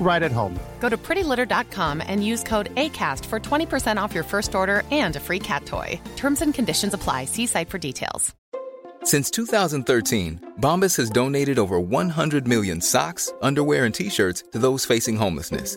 right at home. Go to prettylitter.com and use code ACAST for 20% off your first order and a free cat toy. Terms and conditions apply. See site for details. Since 2013, Bombas has donated over 100 million socks, underwear, and t shirts to those facing homelessness.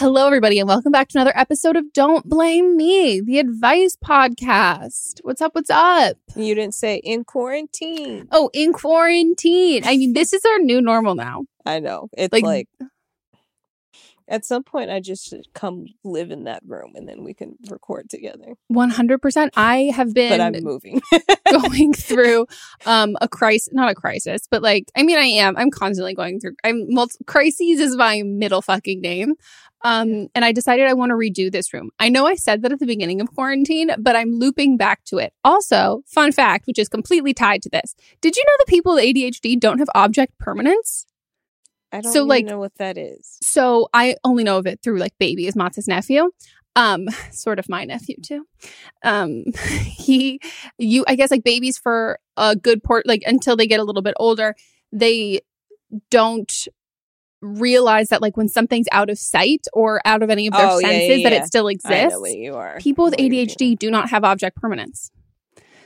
Hello, everybody, and welcome back to another episode of Don't Blame Me, the advice podcast. What's up? What's up? You didn't say in quarantine. Oh, in quarantine. I mean, this is our new normal now. I know. It's Like- like, at some point, I just should come live in that room and then we can record together. 100%. I have been But I'm moving. going through um a crisis, not a crisis, but like, I mean, I am. I'm constantly going through, I'm, multi- crises is my middle fucking name. Um, and I decided I want to redo this room. I know I said that at the beginning of quarantine, but I'm looping back to it. Also, fun fact, which is completely tied to this. Did you know that people with ADHD don't have object permanence? I don't So, like- know what that is. So I only know of it through like baby is Matz's nephew. Um, sort of my nephew too. Um, he, you, I guess like babies for a good port, like until they get a little bit older, they don't realize that like when something's out of sight or out of any of their Oh, yeah, senses yeah, that it still exists you are. people with ADHD do not have object permanence.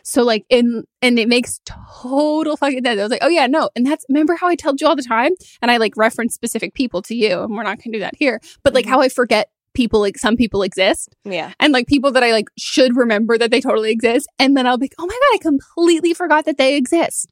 So like in and it makes total fucking sense. I was like, oh yeah, no. And that's remember how I told you all the time? And I like reference specific people to you, and we're not gonna do that here. But like Mhm. how I forget people like some people exist Yeah. and like people that I like should remember that they totally exist. And then I'll be like, oh my God, I completely forgot that they exist.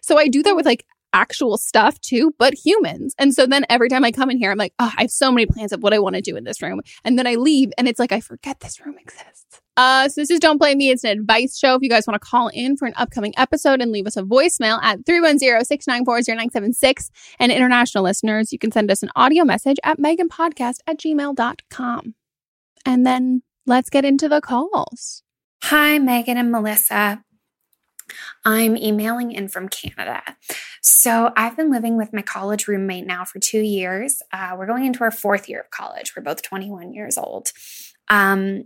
So I do that with like actual stuff too, but humans. And so then every time I come in here, I'm like, oh, I have so many plans of what I want to do in this room. And then I leave and it's like, I forget this room exists. Uh, so this is Don't Blame Me. It's an advice show. If you guys want to call in for an upcoming episode and leave us a voicemail at 310-694-0976 and international listeners, you can send us an audio message at meganpodcast at gmail.com. And then let's get into the calls. Hi, Megan and Melissa. I'm emailing in from Canada. So, I've been living with my college roommate now for two years. Uh, we're going into our fourth year of college. We're both 21 years old. Um,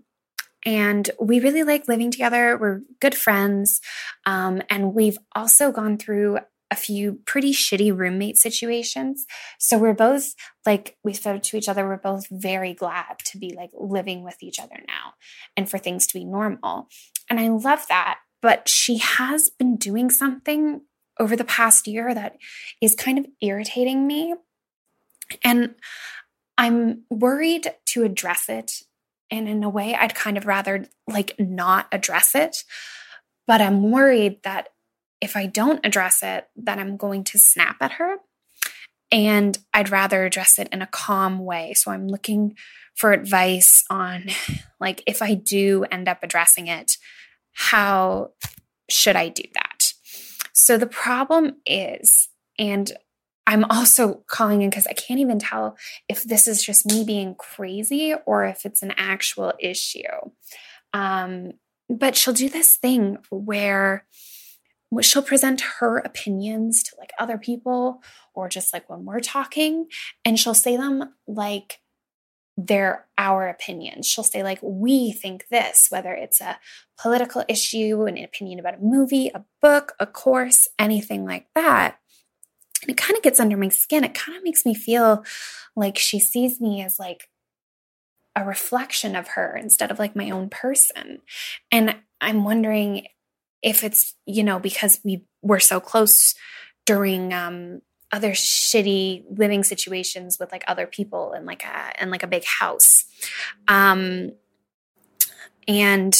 and we really like living together. We're good friends. Um, and we've also gone through a few pretty shitty roommate situations. So we're both like, we said to each other, we're both very glad to be like living with each other now and for things to be normal. And I love that. But she has been doing something over the past year that is kind of irritating me. And I'm worried to address it and in a way, I'd kind of rather like not address it. But I'm worried that if I don't address it, that I'm going to snap at her. And I'd rather address it in a calm way. So I'm looking for advice on like if I do end up addressing it, how should I do that? So the problem is, and I'm also calling in because I can't even tell if this is just me being crazy or if it's an actual issue. Um, but she'll do this thing where she'll present her opinions to like other people or just like when we're talking, and she'll say them like they're our opinions. She'll say, like, we think this, whether it's a political issue, an opinion about a movie, a book, a course, anything like that. And it kind of gets under my skin. It kind of makes me feel like she sees me as like a reflection of her instead of like my own person. And I'm wondering if it's, you know, because we were so close during um other shitty living situations with like other people and like a and like a big house. Um and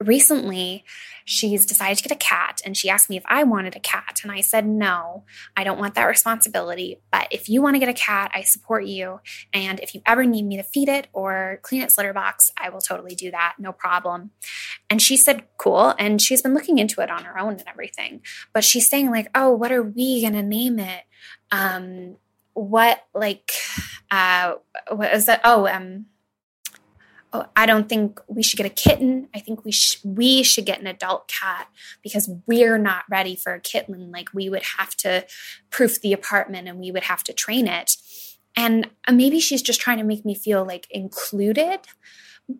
recently she's decided to get a cat and she asked me if I wanted a cat. And I said, no, I don't want that responsibility. But if you want to get a cat, I support you. And if you ever need me to feed it or clean its litter box, I will totally do that. No problem. And she said, cool. And she's been looking into it on her own and everything. But she's saying, like, oh, what are we going to name it? Um, what, like, uh, what is that? Oh, um, oh, I don't think we should get a kitten. I think we sh- we should get an adult cat because we're not ready for a kitten. Like we would have to proof the apartment and we would have to train it. And uh, maybe she's just trying to make me feel like included,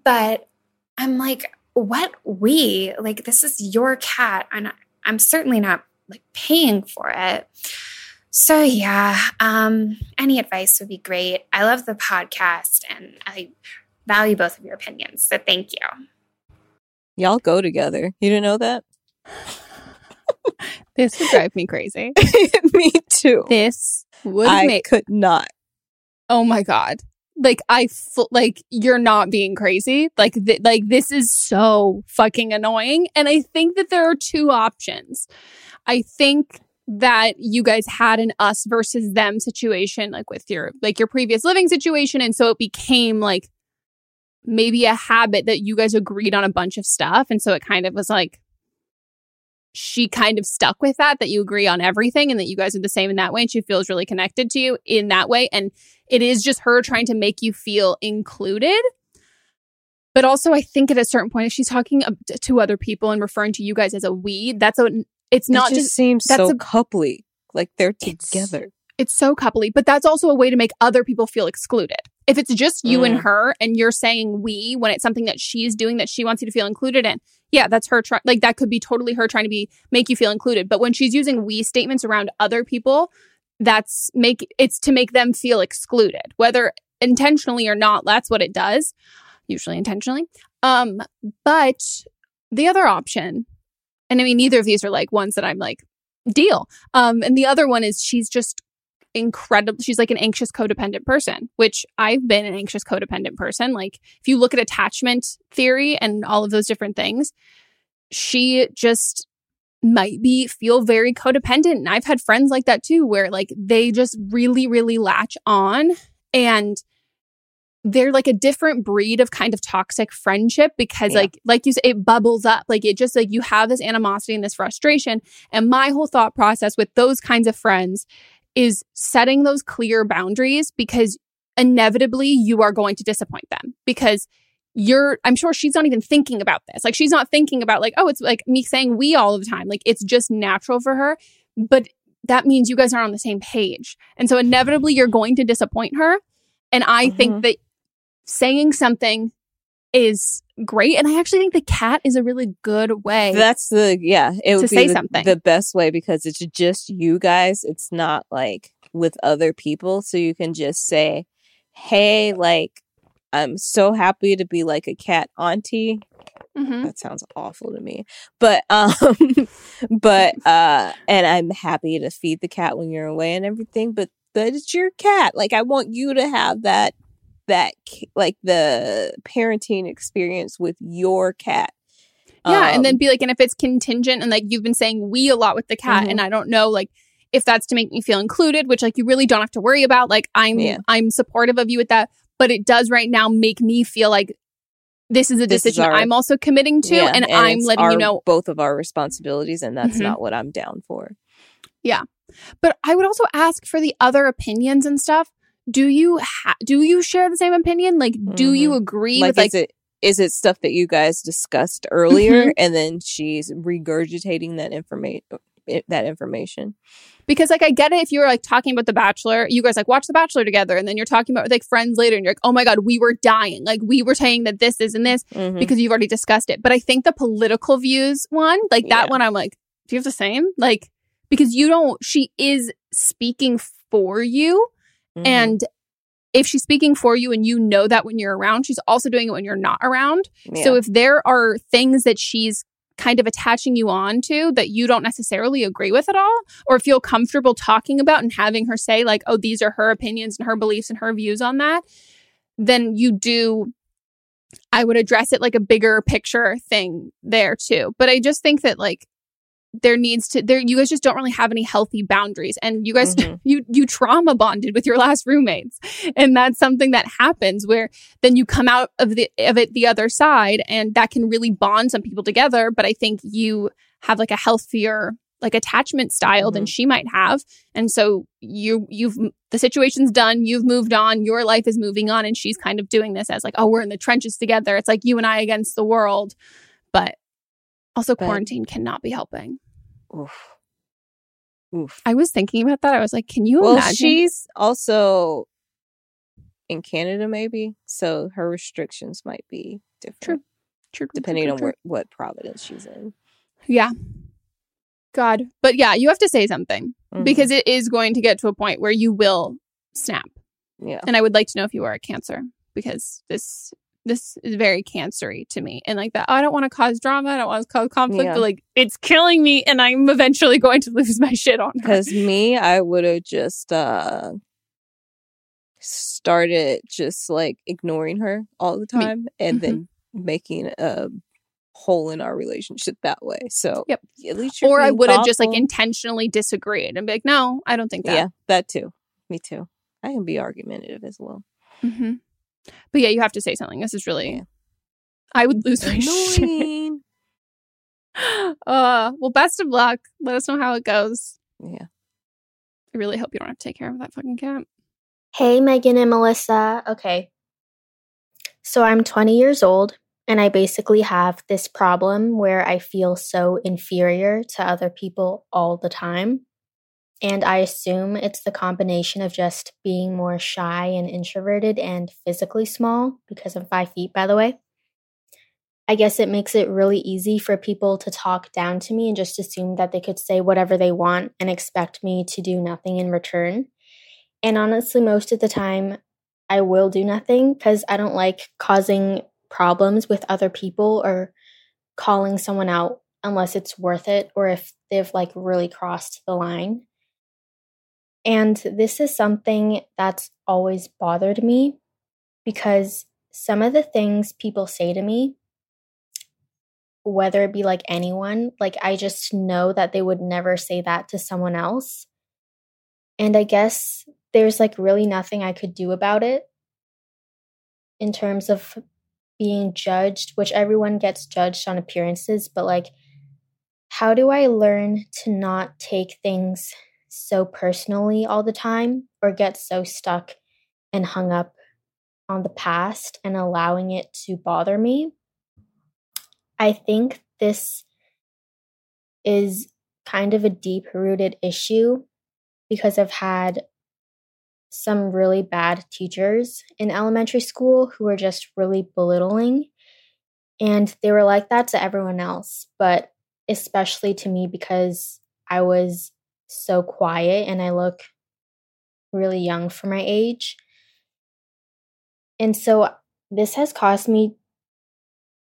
but I'm like, what we like? This is your cat, and I'm certainly not like paying for it. So yeah, um, any advice would be great. I love the podcast and I value both of your opinions. So thank you. Y'all go together. You didn't know that? this would drive me crazy. me too. This would I make could not. Oh my god. Like I f- like you're not being crazy. Like th- like this is so fucking annoying and I think that there are two options. I think that you guys had an us versus them situation like with your like your previous living situation and so it became like maybe a habit that you guys agreed on a bunch of stuff. And so it kind of was like, she kind of stuck with that, that you agree on everything and that you guys are the same in that way. And she feels really connected to you in that way. And it is just her trying to make you feel included. But also, I think at a certain point, if she's talking to other people and referring to you guys as a we, that's a, it's not it just, seems that's so a, coupley, like they're together. It's so coupley, but that's also a way to make other people feel excluded. If it's just you and Mm. her and you're saying we when it's something that she's doing that she wants you to feel included in, yeah, that's her trying like that could be totally her trying to be make you feel included. But when she's using we statements around other people, that's make it's to make them feel excluded, whether intentionally or not. That's what it does, usually intentionally. Um, but the other option, and I mean, neither of these are like ones that I'm like deal. Um, and the other one is she's just incredible. She's like an anxious codependent person, which I've been an anxious codependent person. Like if you look at attachment theory and all of those different things, she just might be feel very codependent. And I've had friends like that too, where like they just really, really latch on and they're like a different breed of kind of toxic friendship because Yeah. like like you said it bubbles up like it just like you have this animosity and this frustration and my whole thought process with those kinds of friends is setting those clear boundaries because inevitably you are going to disappoint them because you're I'm sure she's not even thinking about this. Like she's not thinking about like, oh, it's like me saying we all the time. Like it's just natural for her. But that means you guys are on the same page. And so inevitably you're going to disappoint her. And I Mm-hmm. think that saying something is great. And I actually think the cat is a really good way. That's the yeah. It would say the, something. the best way because it's just you guys. It's not like with other people, so you can just say, "Hey, like, I'm so happy to be like a cat auntie." Mhm. That sounds awful to me, but um, but uh, and I'm happy to feed the cat when you're away and everything. But but it's your cat. Like, I want you to have that that like the parenting experience with your cat. Yeah, and then Um, be like, and if it's contingent, and like you've been saying we a lot with the cat, Mhm. and I don't know, like if that's to make me feel included, which like you really don't have to worry about. Like I'm, Yeah. I'm supportive of you with that, but it does right now make me feel like this is a This is decision our- I'm also committing to, Yeah, and, I'm it's letting you know. both of our responsibilities, and that's Mhm. not what I'm down for. Yeah, but I would also ask for the other opinions and stuff. Do you ha- do you share the same opinion? Like, do you Mhm. agree Like, with like? is it is it stuff that you guys discussed earlier, and then she's regurgitating that information? That information. Because like I get it if you were like talking about The Bachelor, you guys like watch The Bachelor together, and then you're talking about like friends later, and you're like, oh my god, we were dying, like we were saying that this is and this Mhm. because you've already discussed it. But I think the political views one, like that Yeah. one, I'm like, do you have the same? Like because you don't, she is speaking for you, Mhm. and if she's speaking for you and you know that when you're around, she's also doing it when you're not around. So if there are things that she's kind of attaching you on to that you don't necessarily agree with at all or feel comfortable talking about and having her say like oh these are her opinions and her beliefs and her views on that then you do I would address it like a bigger picture thing there too but I just think that like there needs to there you guys just don't really have any healthy boundaries. And you guys Mhm. you you trauma bonded with your last roommates. And that's something that happens where then you come out of the of it the other side and that can really bond some people together. But i think you have like a healthier like attachment style than she might have. And so you you've the situation's done. You've moved on. Your life is moving on. And she's kind of doing this as like oh we're in the trenches together. It's like you and i against the world. But also But- quarantine cannot be helping Oof. Oof. i was thinking about that i was like can you well, imagine she's also in Canada, maybe, so her restrictions might be different. True. True, true, depending true, on true. where, what province she's in. Yeah. God. But yeah, you have to say something Mhm. because it is going to get to a point where you will snap. Yeah. And I would like to know if you are a cancer because this this is very cancery to me. And like that, I don't want to cause drama, I don't want to cause conflict, Yeah. but like it's killing me and I'm eventually going to lose my shit on her. Because me, I would have just uh started just like ignoring her all the Me- time and Mhm. then making a hole in our relationship that way. So Yep. at least Or I would have just like intentionally disagreed and be like, no, I don't think that. Yeah, that too. Me too. I can be argumentative as well. hmm But yeah, you have to say something. This is really, I would lose my shit. Uh, well, best of luck. Let us know how it goes. Yeah. I really hope you don't have to take care of that fucking cat. Hey, Megan and Melissa. Okay. So I'm 20 years old, and I basically have this problem where I feel so inferior to other people all the time. And I assume it's the combination of just being more shy and introverted and physically small because I'm five feet, by the way. I guess it makes it really easy for people to talk down to me and just assume that they could say whatever they want and expect me to do nothing in return. And honestly, most of the time, I will do nothing because I don't like causing problems with other people or calling someone out unless it's worth it or if they've like really crossed the line. And this is something that's always bothered me because some of the things people say to me, whether it be like anyone, like I just know that they would never say that to someone else. And I guess there's like really nothing I could do about it in terms of being judged, which everyone gets judged on appearances, but like, how do I learn to not take things so personally all the time or get so stuck and hung up on the past and allowing it to bother me. I think this is kind of a deep rooted issue because I've had some really bad teachers in elementary school who were just really belittling. And they were like that to everyone else, but especially to me because I was so quiet and I look really young for my age. And so this has caused me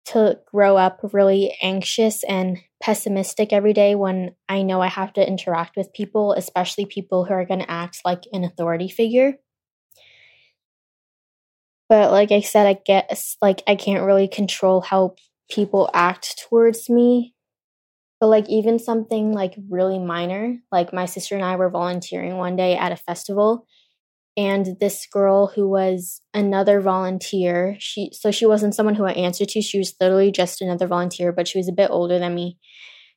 to grow up really anxious and pessimistic every day when I know I have to interact with people, especially people who are going to act like an authority figure. But like I said, I guess like I can't really control how people act towards me. But like even something like really minor, like my sister and I were volunteering one day at a festival and this girl who was another volunteer she so she wasn't someone who i answered to she was literally just another volunteer but she was a bit older than me.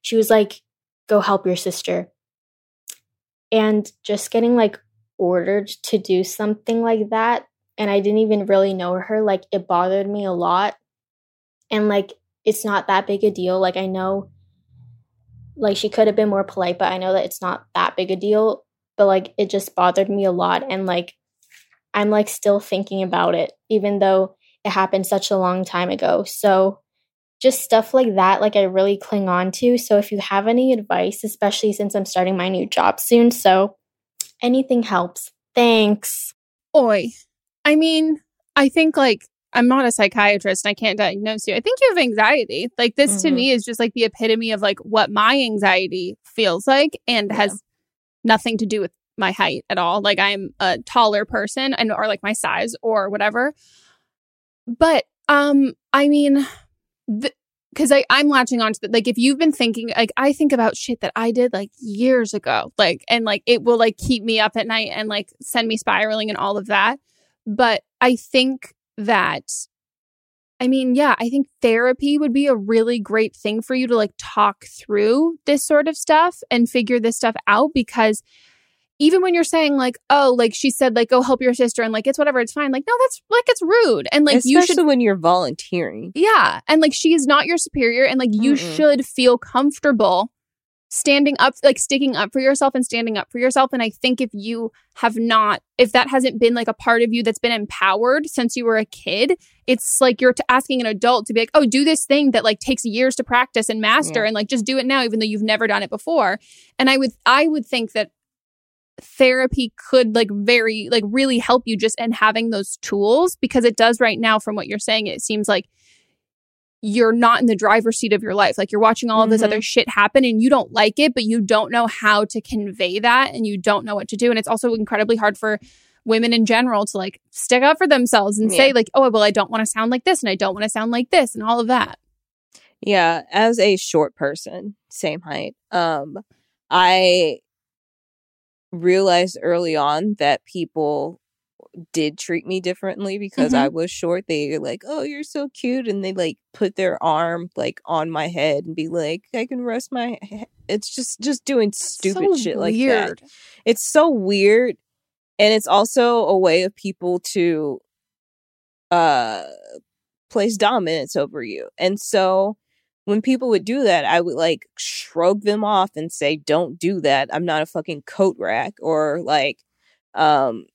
She was like go help your sister. And just getting like ordered to do something like that and i didn't even really know her like it bothered me a lot. And like it's not that big a deal. Like i know like she could have been more polite but i know that it's not that big a deal but like it just bothered me a lot and like I'm like still thinking about it even though it happened such a long time ago. So just stuff like that like I really cling on to. So if you have any advice, especially since I'm starting my new job soon, so anything helps. Thanks. Oi. I mean, I think like I'm not a psychiatrist and I can't diagnose you. I think you have anxiety. Like this mm-hmm. to me is just like the epitome of like what my anxiety feels like and yeah. has nothing to do with my height at all. Like I'm a taller person and or like my size or whatever. But um I mean because I I'm latching on to that. Like if you've been thinking like I think about shit that I did like years ago. Like and like it will like keep me up at night and like send me spiraling and all of that. But I think that I mean, yeah, I think therapy would be a really great thing for you to like talk through this sort of stuff and figure this stuff out because even when you're saying like, oh, like she said, like, go help your sister and like it's whatever, it's fine. Like, no, that's like it's rude. And like Especially you should when you're volunteering. Yeah. And like she is not your superior and like you Mm-mm. should feel comfortable standing up, like sticking up for yourself and standing up for yourself. And I think if you have not, if that hasn't been like a part of you that's been empowered since you were a kid, it's like you're asking an adult to be like, oh, do this thing that like takes years to practice and master yeah. and like just do it now, even though you've never done it before. And I would, I would think that therapy could like very like really help you just in having those tools because it does right now from what you're saying it seems like you're not in the driver's seat of your life like you're watching all of this mm-hmm. other shit happen and you don't like it but you don't know how to convey that and you don't know what to do and it's also incredibly hard for women in general to like stick up for themselves and yeah. say like oh well I don't want to sound like this and I don't want to sound like this and all of that yeah as a short person same height um I realized early on that people did treat me differently because mm-hmm. I was short. They like, "Oh, you're so cute," and they like put their arm like on my head and be like, "I can rest my." Head. It's just just doing stupid so shit like that. It's so weird, and it's also a way of people to uh place dominance over you, and so when people would do that, I would like shrug them off and say, "Don't do that. I'm not a fucking coat rack." Or like, um,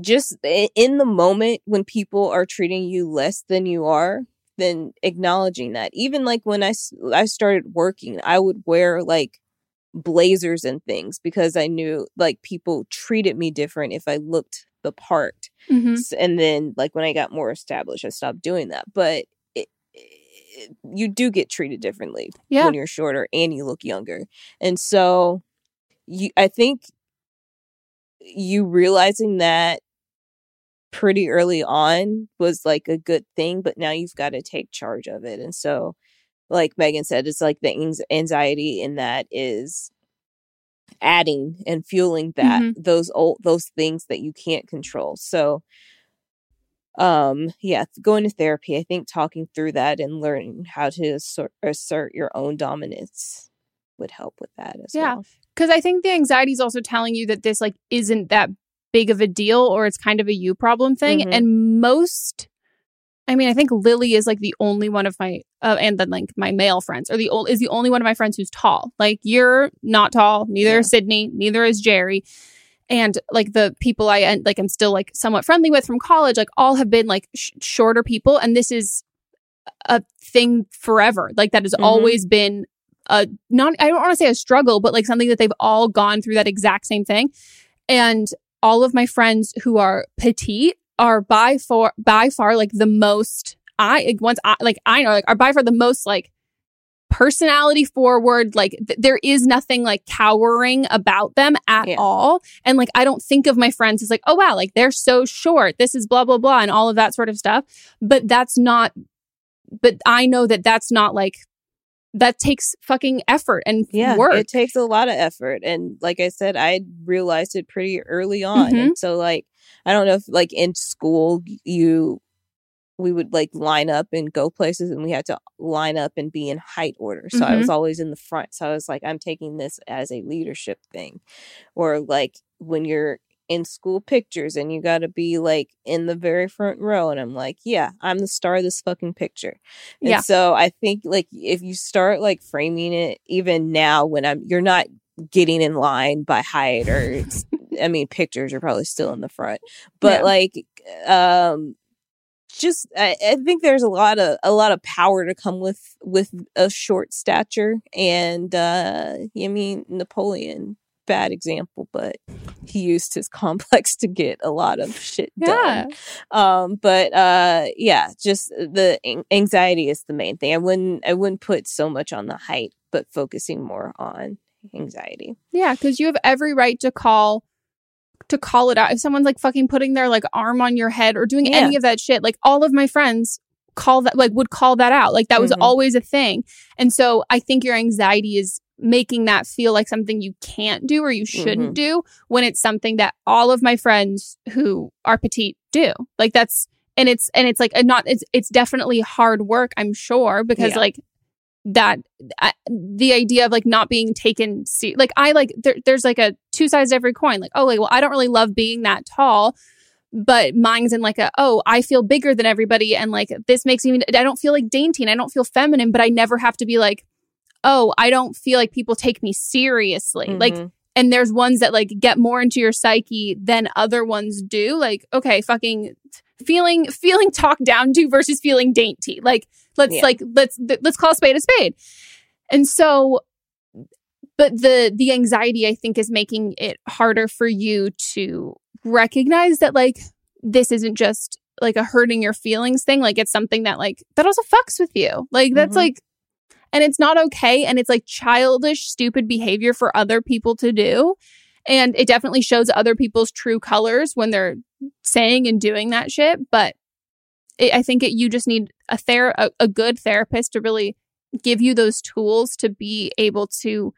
just in the moment when people are treating you less than you are, then acknowledging that. Even like when I I started working, I would wear like blazers and things because I knew like people treated me different if I looked the part. Mm-hmm. And then like when I got more established, I stopped doing that. But you do get treated differently yeah. when you're shorter and you look younger. And so you I think you realizing that pretty early on was like a good thing, but now you've got to take charge of it. And so like Megan said, it's like the anxiety in that is adding and fueling that mm-hmm. those old those things that you can't control. So um yeah going to therapy i think talking through that and learning how to assert, assert your own dominance would help with that as yeah. well because i think the anxiety is also telling you that this like isn't that big of a deal or it's kind of a you problem thing. Mhm. And most, I mean, I think Lily is like the only one of my, uh, and then like my male friends are the ol- is the only one of my friends who's tall. Like you're not tall, neither is Sydney, neither is Jerry. And like the people I like I'm still like somewhat friendly with from college, like all have been like sh- shorter people, and this is a thing forever. Like that has Mhm. always been a not I don't want to say a struggle, but like something that they've all gone through that exact same thing. And all of my friends who are petite are by far by far like the most I like, once I like I know like are by far the most like personality forward like th- there is nothing like cowering about them at Yeah. all and like I don't think of my friends as like oh wow like they're so short this is blah blah blah and all of that sort of stuff but that's not but I know that that's not like that takes fucking effort and yeah work it takes a lot of effort and like i said i realized it pretty early on Mhm. and so like i don't know if like in school you we would like line up and go places and we had to line up and be in height order so i was Mhm. always in the front so i was like i'm taking this as a leadership thing or like when you're in school pictures and you got to be like in the very front row and i'm like yeah i'm the star of this fucking picture and Yeah. so I think like if you start like framing it even now when I'm you're not getting in line by height or I mean pictures are probably still in the front. But Yeah. like um just I, I think there's a lot of a lot of power to come with with a short stature and uh I mean Napoleon bad example but he used his complex to get a lot of shit yeah done um but uh yeah just the anxiety is the main thing i wouldn't i wouldn't put so much on the height but focusing more on anxiety Yeah, because you have every right to call to call it out. If someone's like fucking putting their like arm on your head or doing Yeah. any of that shit, like all of my friends call that like would call that out. Like that was Mhm. always a thing. And so I think your anxiety is making that feel like something you can't do or you shouldn't Mhm. do when it's something that all of my friends who are petite do. Like that's and it's and it's like a not it's it's definitely hard work, I'm sure, because Yeah. like that I, the idea of like not being taken se- like I like there, there's like a two sides every coin like oh like well I don't really love being that tall but mine's in like a oh I feel bigger than everybody and like this makes me I don't feel like dainty and I don't feel feminine but I never have to be like oh I don't feel like people take me seriously like Mhm. and there's ones that like get more into your psyche than other ones do like okay fucking feeling feeling talked down to versus feeling dainty like let's Yeah. like let's th- let's call a spade a spade and so but the the anxiety i think is making it harder for you to recognize that like this isn't just like a hurting your feelings thing like it's something that like that also fucks with you like that's Mhm. like and it's not okay and it's like childish stupid behavior for other people to do. And it definitely shows other people's true colors when they're saying and doing that shit but it, i think it, you just need a ther- a, a good therapist to really give you those tools to be able to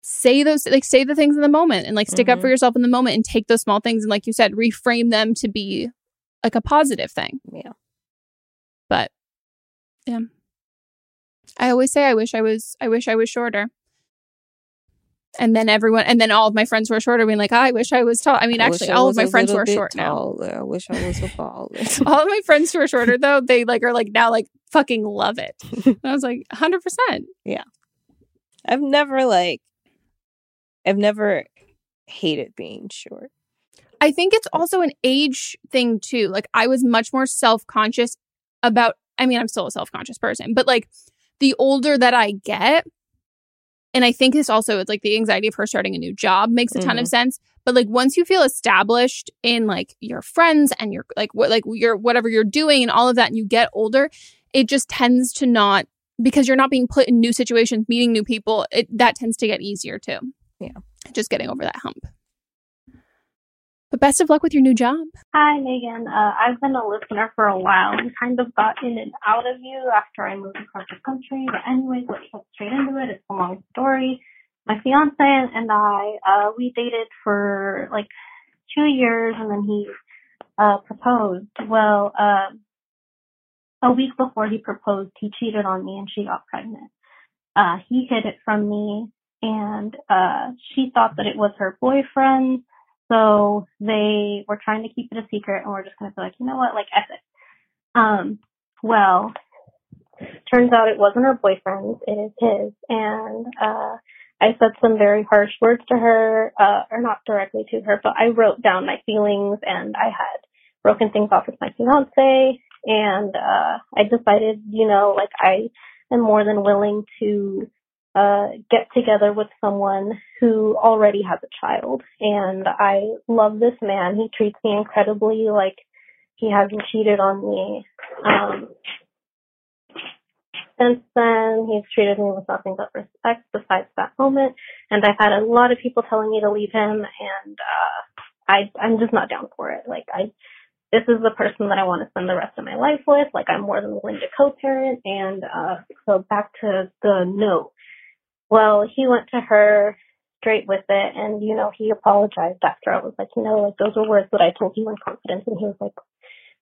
say those like say the things in the moment and like stick up for Mhm. yourself in the moment and take those small things and like you said reframe them to be like a positive thing. Yeah. But yeah i always say i wish i was i wish i was shorter. And then everyone and then all of my friends were shorter being like i wish i was tall. I mean I actually all of my friends are short now. taller. i wish i was a baller. All of my friends who are shorter though they like are like now like fucking love it. And i was like 100% Yeah. i've never like i've never hated being short. I think it's also an age thing too. Like I was much more self-conscious about I mean, I'm still a self-conscious person, but like the older that I get, and I think this also is like the anxiety of her starting a new job makes a ton of mm-hmm. sense. But like once you feel established in like your friends and your like what like your whatever you're doing and all of that, and you get older, it just tends to not because you're not being put in new situations, meeting new people. It that tends to get easier too. Yeah. just getting over that hump. But best of luck with your new job. Hi, Megan. Uh, I've been a listener for a while and kind of got in and out of you after I moved across the country. But anyways, let's get straight into it. It's a long story. My fiance and I, uh, we dated for like two years and then he, uh, proposed. Well, uh, a week before he proposed, he cheated on me and she got pregnant. Uh, he hid it from me and, uh, she thought that it was her boyfriend so they were trying to keep it a secret and we're just gonna be like, you know what, like F. Um, well, turns out it wasn't her boyfriend, it is his. And uh I said some very harsh words to her, uh, or not directly to her, but I wrote down my feelings and I had broken things off with my fiance and uh I decided, you know, like I am more than willing to uh get together with someone who already has a child and I love this man. He treats me incredibly like he hasn't cheated on me. Um since then he's treated me with nothing but respect besides that moment and I've had a lot of people telling me to leave him and uh I I'm just not down for it. Like I this is the person that I want to spend the rest of my life with. Like I'm more than willing to co-parent. And uh, so back to the note. Well, he went to her straight with it, and you know he apologized after. I was like, you know, like those were words that I told you in confidence, and he was like,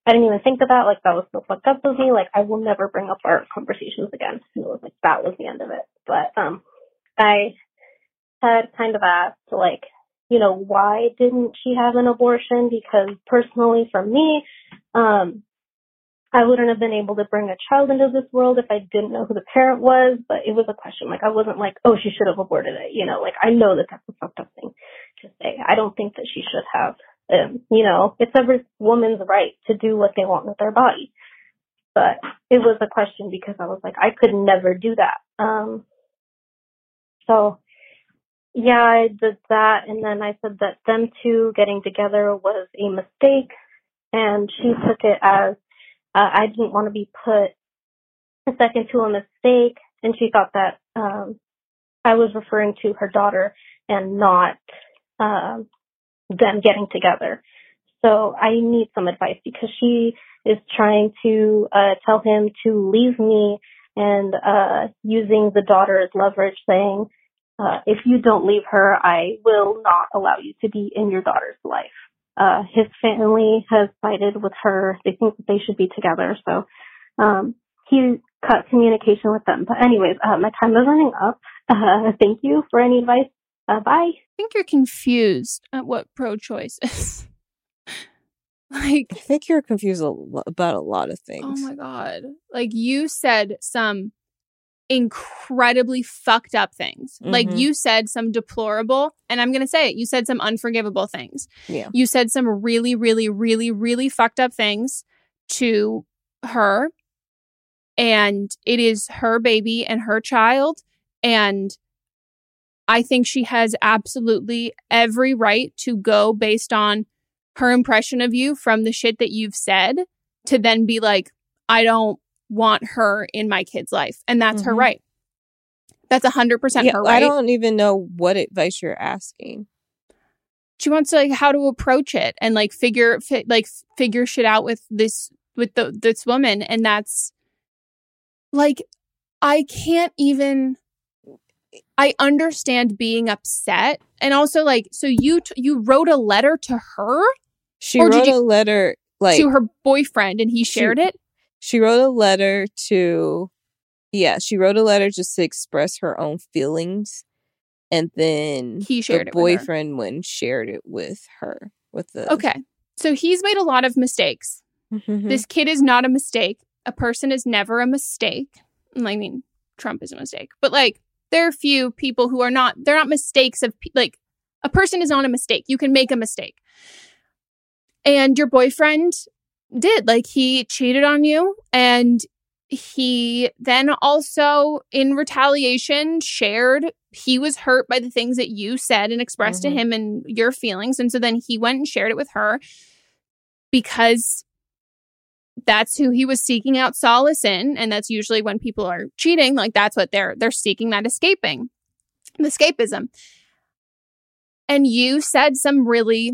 I didn't even think of that. Like that was so fucked up of me. Like I will never bring up our conversations again. And it was like that was the end of it. But um, I had kind of asked like you know, why didn't she have an abortion? Because personally for me, um, I wouldn't have been able to bring a child into this world if I didn't know who the parent was, but it was a question. Like, I wasn't like, oh, she should have aborted it. You know, like, I know that that's a fucked up thing to say. I don't think that she should have. Um, you know, it's every woman's right to do what they want with their body. But it was a question because I was like, I could never do that. Um, so yeah, I did that, and then I said that them two getting together was a mistake, and she took it as uh, I didn't want to be put second to a mistake, and she thought that um, I was referring to her daughter and not um, them getting together. So I need some advice because she is trying to uh, tell him to leave me and uh, using the daughter as leverage, saying uh, if you don't leave her, I will not allow you to be in your daughter's life. Uh, his family has sided with her. They think that they should be together. So, um, he cut communication with them. But anyways, uh, my time is running up. Uh, thank you for any advice. Uh, bye. I think you're confused at what pro-choice is. like, I think you're confused about a lot of things. Oh my god! Like you said some incredibly fucked up things. Mm-hmm. Like you said some deplorable, and I'm going to say it, you said some unforgivable things. Yeah. You said some really, really, really, really fucked up things to her. And it is her baby and her child. And I think she has absolutely every right to go based on her impression of you from the shit that you've said to then be like, I don't want her in my kid's life. And that's mm-hmm. her right. That's 100% yeah, her right. I don't even know what advice you're asking. She wants to like how to approach it and like figure fi- like figure shit out with this with the this woman and that's like I can't even I understand being upset and also like so you t- you wrote a letter to her she wrote a letter like to her boyfriend and he shared she, it she wrote a letter to yeah, she wrote a letter just to express her own feelings. And then he shared the boyfriend went and shared it with her. With the Okay. So he's made a lot of mistakes. Mm-hmm. This kid is not a mistake. A person is never a mistake. I mean, Trump is a mistake. But like there are few people who are not they're not mistakes of like a person is not a mistake. You can make a mistake. And your boyfriend did. Like he cheated on you and he then also in retaliation shared he was hurt by the things that you said and expressed mm-hmm. to him and your feelings and so then he went and shared it with her because that's who he was seeking out solace in and that's usually when people are cheating like that's what they're they're seeking that escaping the escapism and you said some really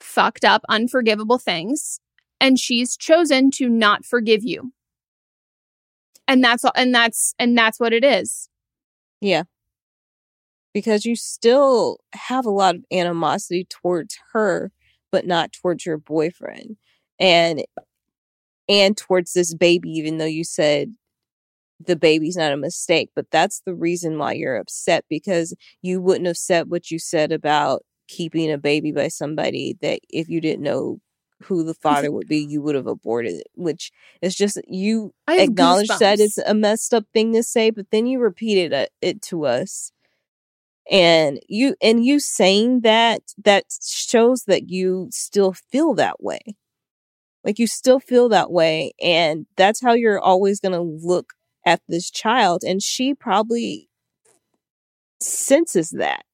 fucked up unforgivable things and she's chosen to not forgive you. And that's all and that's and that's what it is. Yeah. Because you still have a lot of animosity towards her but not towards your boyfriend. And and towards this baby even though you said the baby's not a mistake, but that's the reason why you're upset because you wouldn't have said what you said about keeping a baby by somebody that if you didn't know who the father would be, you would have aborted it, which is just you acknowledge that it's a messed up thing to say, but then you repeated it, it to us. And you and you saying that that shows that you still feel that way. Like you still feel that way and that's how you're always going to look at this child and she probably senses that.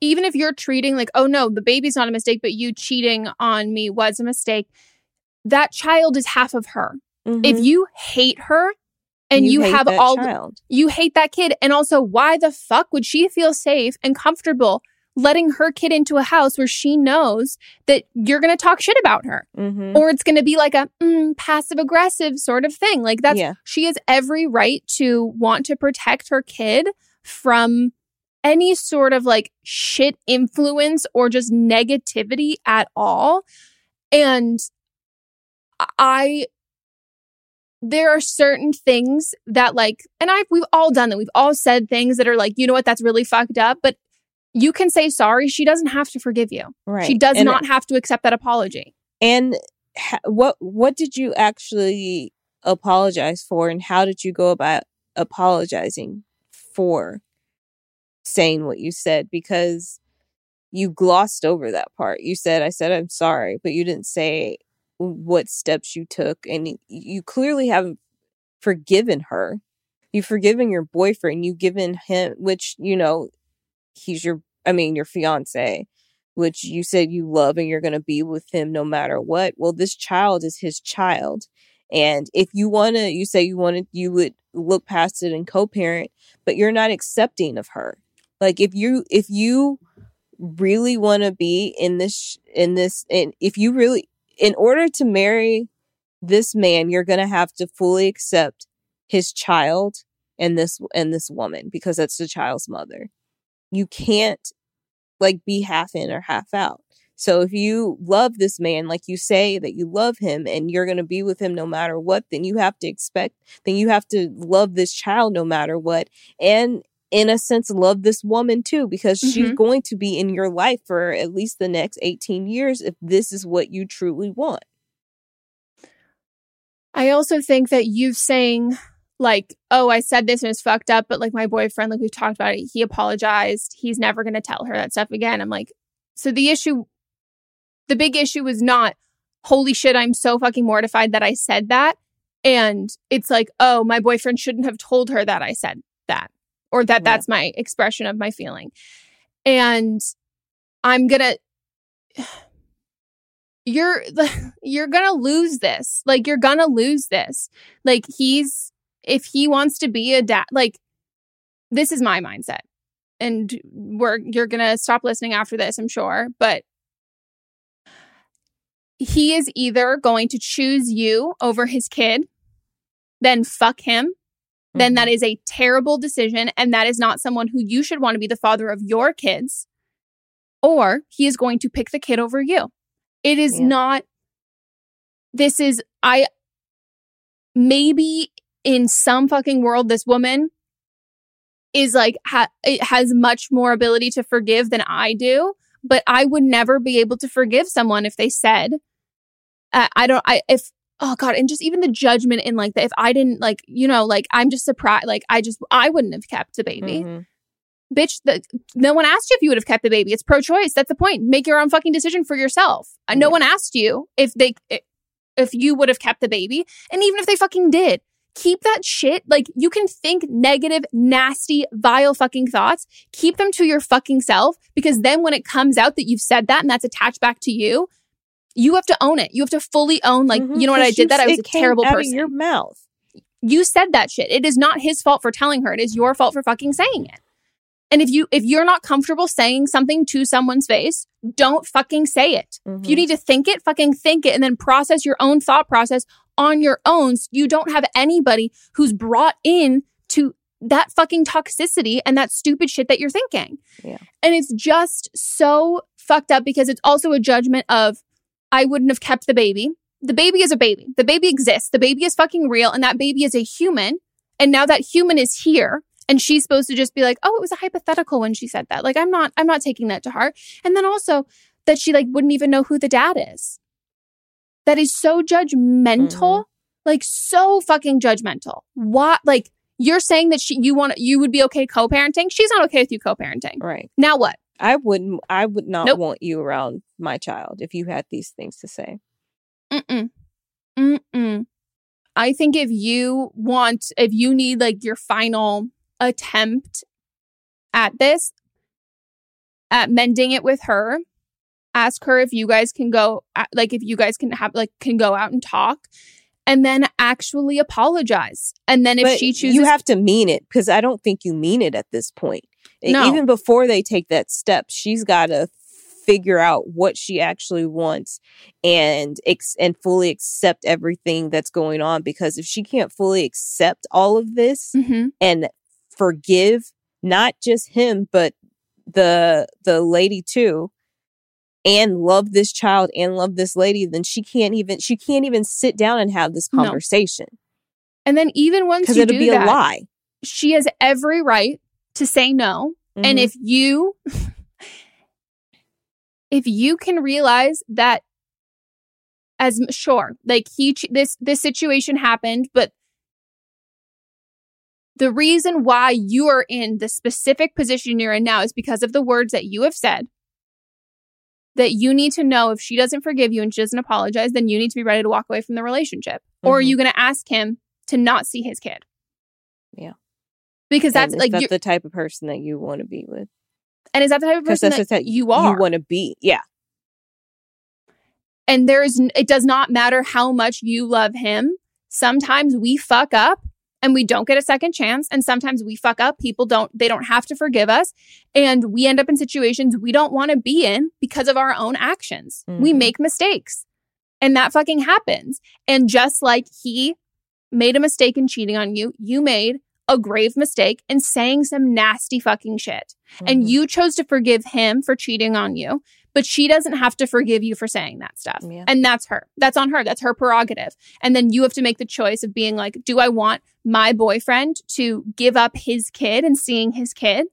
Even if you're treating like, oh no, the baby's not a mistake, but you cheating on me was a mistake, that child is half of her. If Mhm. you hate her and You you, have all, child. you hate that kid. And also, why the fuck would she feel safe and comfortable letting her kid into a house where she knows that you're going to talk shit about her? Mhm. Or it's going to be like a mm, passive aggressive sort of thing. Like that's, Yeah. she has every right to want to protect her kid from any sort of like shit influence or just negativity at all. And I, there are certain things that like, and I've we've all done that. We've all said things that are like, you know what, that's really fucked up. But you can say sorry. She doesn't have to forgive you. Right. She does And- uh, not have to accept that apology. And ha- what what did you actually apologize for and how did you go about apologizing for saying what you said because you glossed over that part. You said I said I'm sorry, but you didn't say what steps you took and you clearly haven't forgiven her. You've forgiven your boyfriend, you've given him which, you know, he's your I mean your fiance which you said you love and you're going to be with him no matter what. Well, this child is his child. And if you want to, you say you wanted, you would look past it and co-parent, but you're not accepting of her. Like if you, if you really want to be in this, in this, and if you really, in order to marry this man, you're going to have to fully accept his child and this, and this woman because that's the child's mother. You can't like be half in or half out. So if you love this man, like you say that you love him and you're going to be with him no matter what, then you have to expect, then you have to love this child no matter what. And in a sense, love this woman too, because she's Mhm. going to be in your life for at least the next 18 years if this is what you truly want. I also think that you saying like, oh, I said this and it's fucked up, but like my boyfriend, like we've talked about it, he apologized. He's never going to tell her that stuff again. I'm like, so the issue, the big issue was not, holy shit, I'm so fucking mortified that I said that. And it's like, oh, my boyfriend shouldn't have told her that I said that or that Yeah. that's my expression of my feeling. And I'm going to, you're you're gonna lose this like you're gonna lose this like he's if he wants to be a dad like this is my mindset and we're you're gonna stop listening after this i'm sure but he is either going to choose you over his kid then fuck him then that is a terrible decision and that is not someone who you should want to be the father of your kids or he is going to pick the kid over you it is Yeah. not this is i maybe in some fucking world this woman is like ha- it has much more ability to forgive than i do but i would never be able to forgive someone if they said uh, i don't i if oh god and just even the judgment in like that if i didn't like you know like i'm just surprised like i just i wouldn't have kept the baby. Mhm. bitch the, no one asked you if you would have kept the baby. It's pro-choice. That's the point. Make your own fucking decision for yourself. Uh, no one asked you if they if you would have kept the baby and even if they fucking did. Keep that shit like you can think negative nasty vile fucking thoughts. Keep them to your fucking self because then when it comes out that you've said that and that's attached back to you you have to own it you have to fully own like Mhm, you know what I did that i was a terrible person your mouth. you said that shit. It is not his fault for telling her. It is your fault for fucking saying it. And if you if you're not comfortable saying something to someone's face, don't fucking say it. If you Mhm. need to think it, fucking think it and then process your own thought process on your own. So you don't have anybody who's brought in to that fucking toxicity and that stupid shit that you're thinking. Yeah. And it's just so fucked up because it's also a judgment of I wouldn't have kept the baby. The baby is a baby. The baby exists. The baby is fucking real and that baby is a human. And now that human is here And she's supposed to just be like, "Oh, it was a hypothetical when she said that." Like I'm not I'm not taking that to heart. And then also that she like wouldn't even know who the dad is. That is so judgmental. Mm-hmm. Like so fucking judgmental. What like you're saying that she you want you would be okay co-parenting? She's not okay with you co-parenting. Right. Now what? I wouldn't. I would not Nope. want you around my child if you had these things to say. Mm-mm. Mm-mm. I think if you want, if you need like your final attempt at this, at mending it with her, ask her if you guys can go, like if you guys can have, like, can go out and talk and then actually apologize. And then if But she chooses, you have to mean it because I don't think you mean it at this point. No. Even before they take that step, she's got to figure out what she actually wants and ex- and fully accept everything that's going on. Because if she can't fully accept all of this Mhm. and forgive not just him but the the lady too and love this child and love this lady then she can't even she can't even sit down and have this No. conversation and then even once you it'll do be that, a lie she has every right to say no. And Mhm. if you if you can realize that as sure, like he this this situation happened, but the reason why you are in the specific position you're in now is because of the words that you have said. That you need to know if she doesn't forgive you and she doesn't apologize, then you need to be ready to walk away from the relationship. Or are Mhm. you going to ask him to not see his kid? Yeah. Because that's And is like that the type of person that you want to be with? And is that the type of person that's that you are? you want to be yeah. And there's it does not matter how much you love him. Sometimes we fuck up and we don't get a second chance and sometimes we fuck up. People don't they don't have to forgive us and we end up in situations we don't want to be in because of our own actions. We Mhm. make mistakes and that fucking happens. And just like he made a mistake in cheating on you you made a grave mistake in saying some nasty fucking shit. And Mhm. you chose to forgive him for cheating on you but she doesn't have to forgive you for saying that stuff. Yeah. and that's her. That's on her. That's her prerogative. And then you have to make the choice of being like do i want my boyfriend to give up his kid and seeing his kid?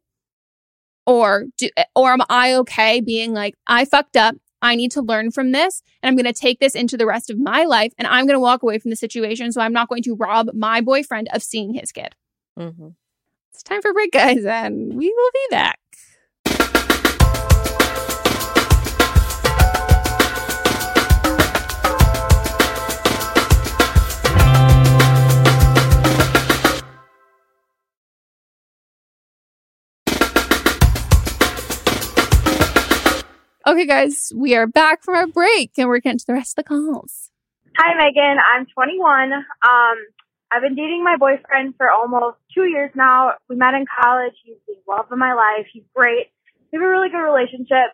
Or do or am i okay being like i fucked up. I need to learn from this and i'm going to take this into the rest of my life and i'm going to walk away from the situation. So i'm not going to rob my boyfriend of seeing his kid Mhm. it's time for break guys and we will be back Okay, guys, we are back from our break and we're getting to the rest of the calls. Hi, Megan. I'm 21. Um, I've been dating my boyfriend for almost two years now. We met in college. He's the love of my life. He's great. We have a really good relationship.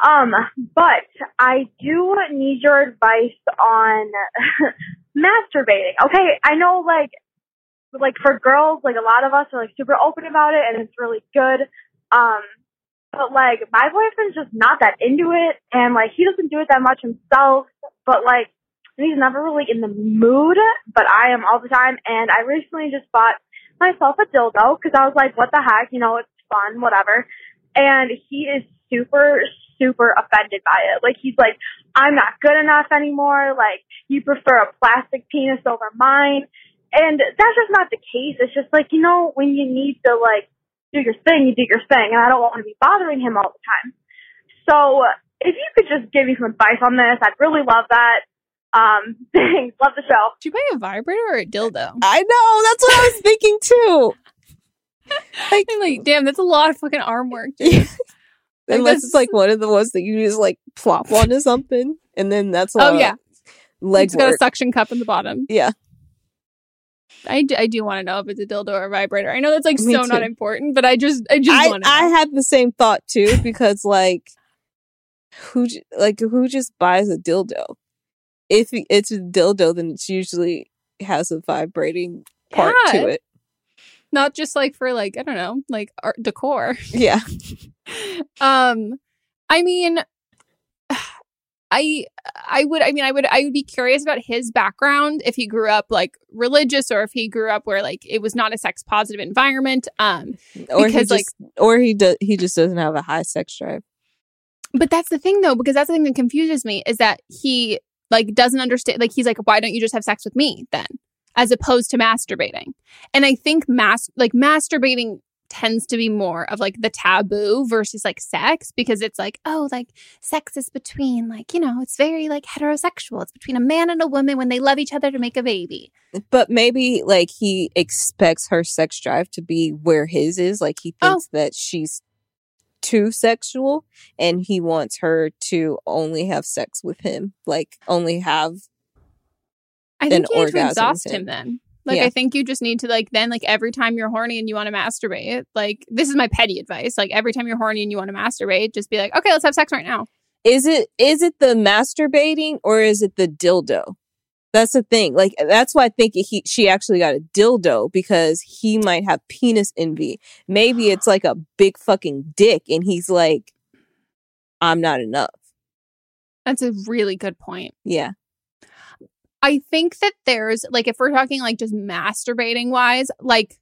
Um, but I do need your advice on masturbating. Okay, I know like like for girls, like a lot of us are like super open about it and it's really good. Um, but like my boyfriend's just not that into it and like he doesn't do it that much himself, but like he's never really in the mood, but I am all the time and I recently just bought myself a dildo because I was like, what the heck, you know, it's fun, whatever. And he is super, super offended by it. Like he's like, I'm not good enough anymore. Like you prefer a plastic penis over mine. And that's just not the case. It's just like, you know, when you need to like do your thing, you do your thing. And I don't want to be bothering him all the time. So if you could just give me some advice on this, I'd really love that. Um, thanks. Love the show. Did you buy a vibrator or a dildo? I know. That's what I was thinking too. Like, like, damn, that's a lot of fucking arm work. dude. Like, Unless it's like one of the ones that you just like plop onto something, and then that's a Oh, lot of yeah. leg it's got a suction cup in the bottom. Yeah, I do, I do want to know if it's a dildo or a vibrator. I know that's like Me so not important, but I just I just I want to I had the same thought too because like who j- like who just buys a dildo? If it's a dildo, then it's usually has a vibrating part Yeah. to it. not just like for like I don't know, like art decor. Yeah, um, I mean, I I would I mean I would I would be curious about his background if he grew up like religious or if he grew up where like it was not a sex positive environment um Or he because just, like or he does he just doesn't have a high sex drive. but that's the thing though because that's the thing that confuses me is that he like doesn't understand like he's like why don't you just have sex with me then as opposed to masturbating and i think mas like masturbating tends to be more of like the taboo versus like sex because it's like oh like sex is between like you know it's very like heterosexual it's between a man and a woman when they love each other to make a baby But maybe like he expects her sex drive to be where his is. Like he Oh. thinks that she's too sexual and he wants her to only have sex with him. Like only have I think you need to exhaust him him. then. Like Yeah. I think you just need to like then like every time you're horny and you want to masturbate, like this is my petty advice. Like every time you're horny and you want to masturbate, just be like, okay, let's have sex right now. is it is it the masturbating or is it the dildo? That's the thing. Like that's why I think he she actually got a dildo because he might have penis envy. Maybe it's like a big fucking dick and he's like I'm not enough. That's a really good point. Yeah. I think that there's like if we're talking like just masturbating wise, like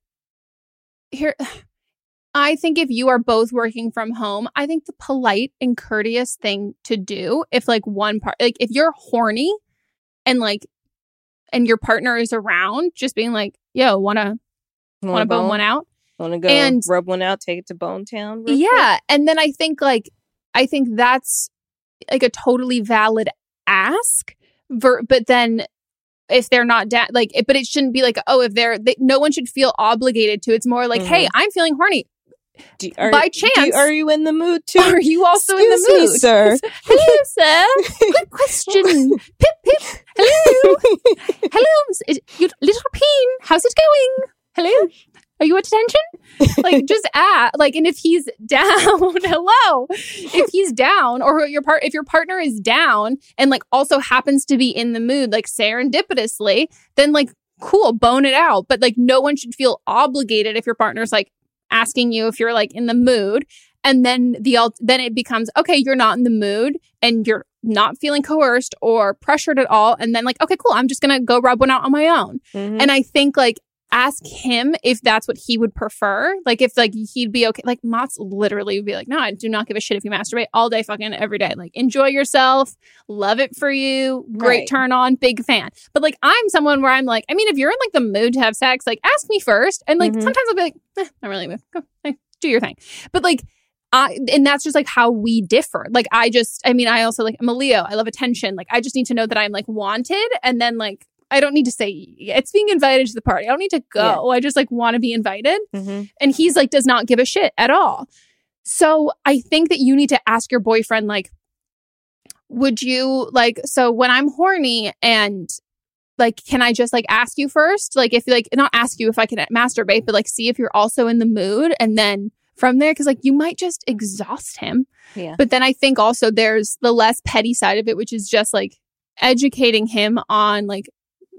here I think if you are both working from home, I think the polite and courteous thing to do if like one part like if you're horny and like and your partner is around, just being like, yo, wanna wanna bone one out? Want to go And- rub one out, take it to Bone Town? real quick? Yeah. And then I think like I think that's like a totally valid ask. Ver- but then if they're not da- like it, but it shouldn't be like oh if they're they, no one should feel obligated to it's more like hey Mhm. i'm feeling horny Do, are, by do chance. are you in the mood too? are you also in the Excuse me, mood? sir? hello sir. Good question. Pip pip. Hello. Hello you little peen how's it going? Hello? Are you at attention? Like just at like and if he's down hello. If he's down or your part if your partner is down and like also happens to be in the mood like serendipitously then like cool bone it out. But like no one should feel obligated if your partner's like asking you if you're like in the mood and then the alt- then it becomes okay you're not in the mood and you're not feeling coerced or pressured at all and then like okay cool i'm just gonna go rub one out on my own Mhm. and I think like ask him if that's what he would prefer. Like if like he'd be okay. Like Mott's literally would be like, no, I do not give a shit if you masturbate all day, fucking every day. Like enjoy yourself, love it for you, great Right. turn on, big fan. But like I'm someone where I'm like, I mean, if you're in like the mood to have sex, like ask me first. And like Mhm. sometimes I'll be like, eh, not really. Go, hey, do your thing. But like I, and that's just like how we differ. Like I just, I mean, I also like I'm a Leo. I love attention. Like I just need to know that I'm like wanted, and then like I don't need to say it's being invited to the party. I don't need to go. I just like want to be invited. Mhm. And he's like does not give a shit at all. So I think that you need to ask your boyfriend like, would you like? So when I'm horny and like can i just like ask you first like if like not ask you if i can masturbate but like see if you're also in the mood and then from there because like you might just exhaust him Yeah. but then i think also there's the less petty side of it which is just like educating him on like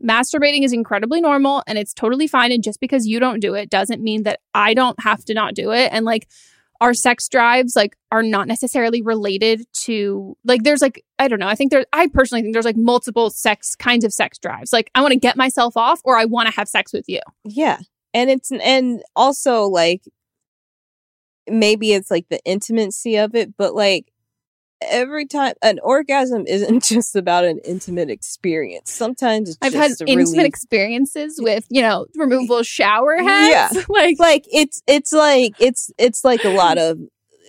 masturbating is incredibly normal and it's totally fine and just because you don't do it doesn't mean that i don't have to not do it and like our sex drives like are not necessarily related to like there's like I don't know. I think there I personally think there's like multiple sex kinds of sex drives. Like I want to get myself off or I want to have sex with you. Yeah. And it's and also like maybe it's like the intimacy of it, but like every time an orgasm isn't just about an intimate experience. Sometimes it's I've had intimate relief. experiences with, you know, removable shower heads. Yeah. like like it's it's like it's it's like a lot of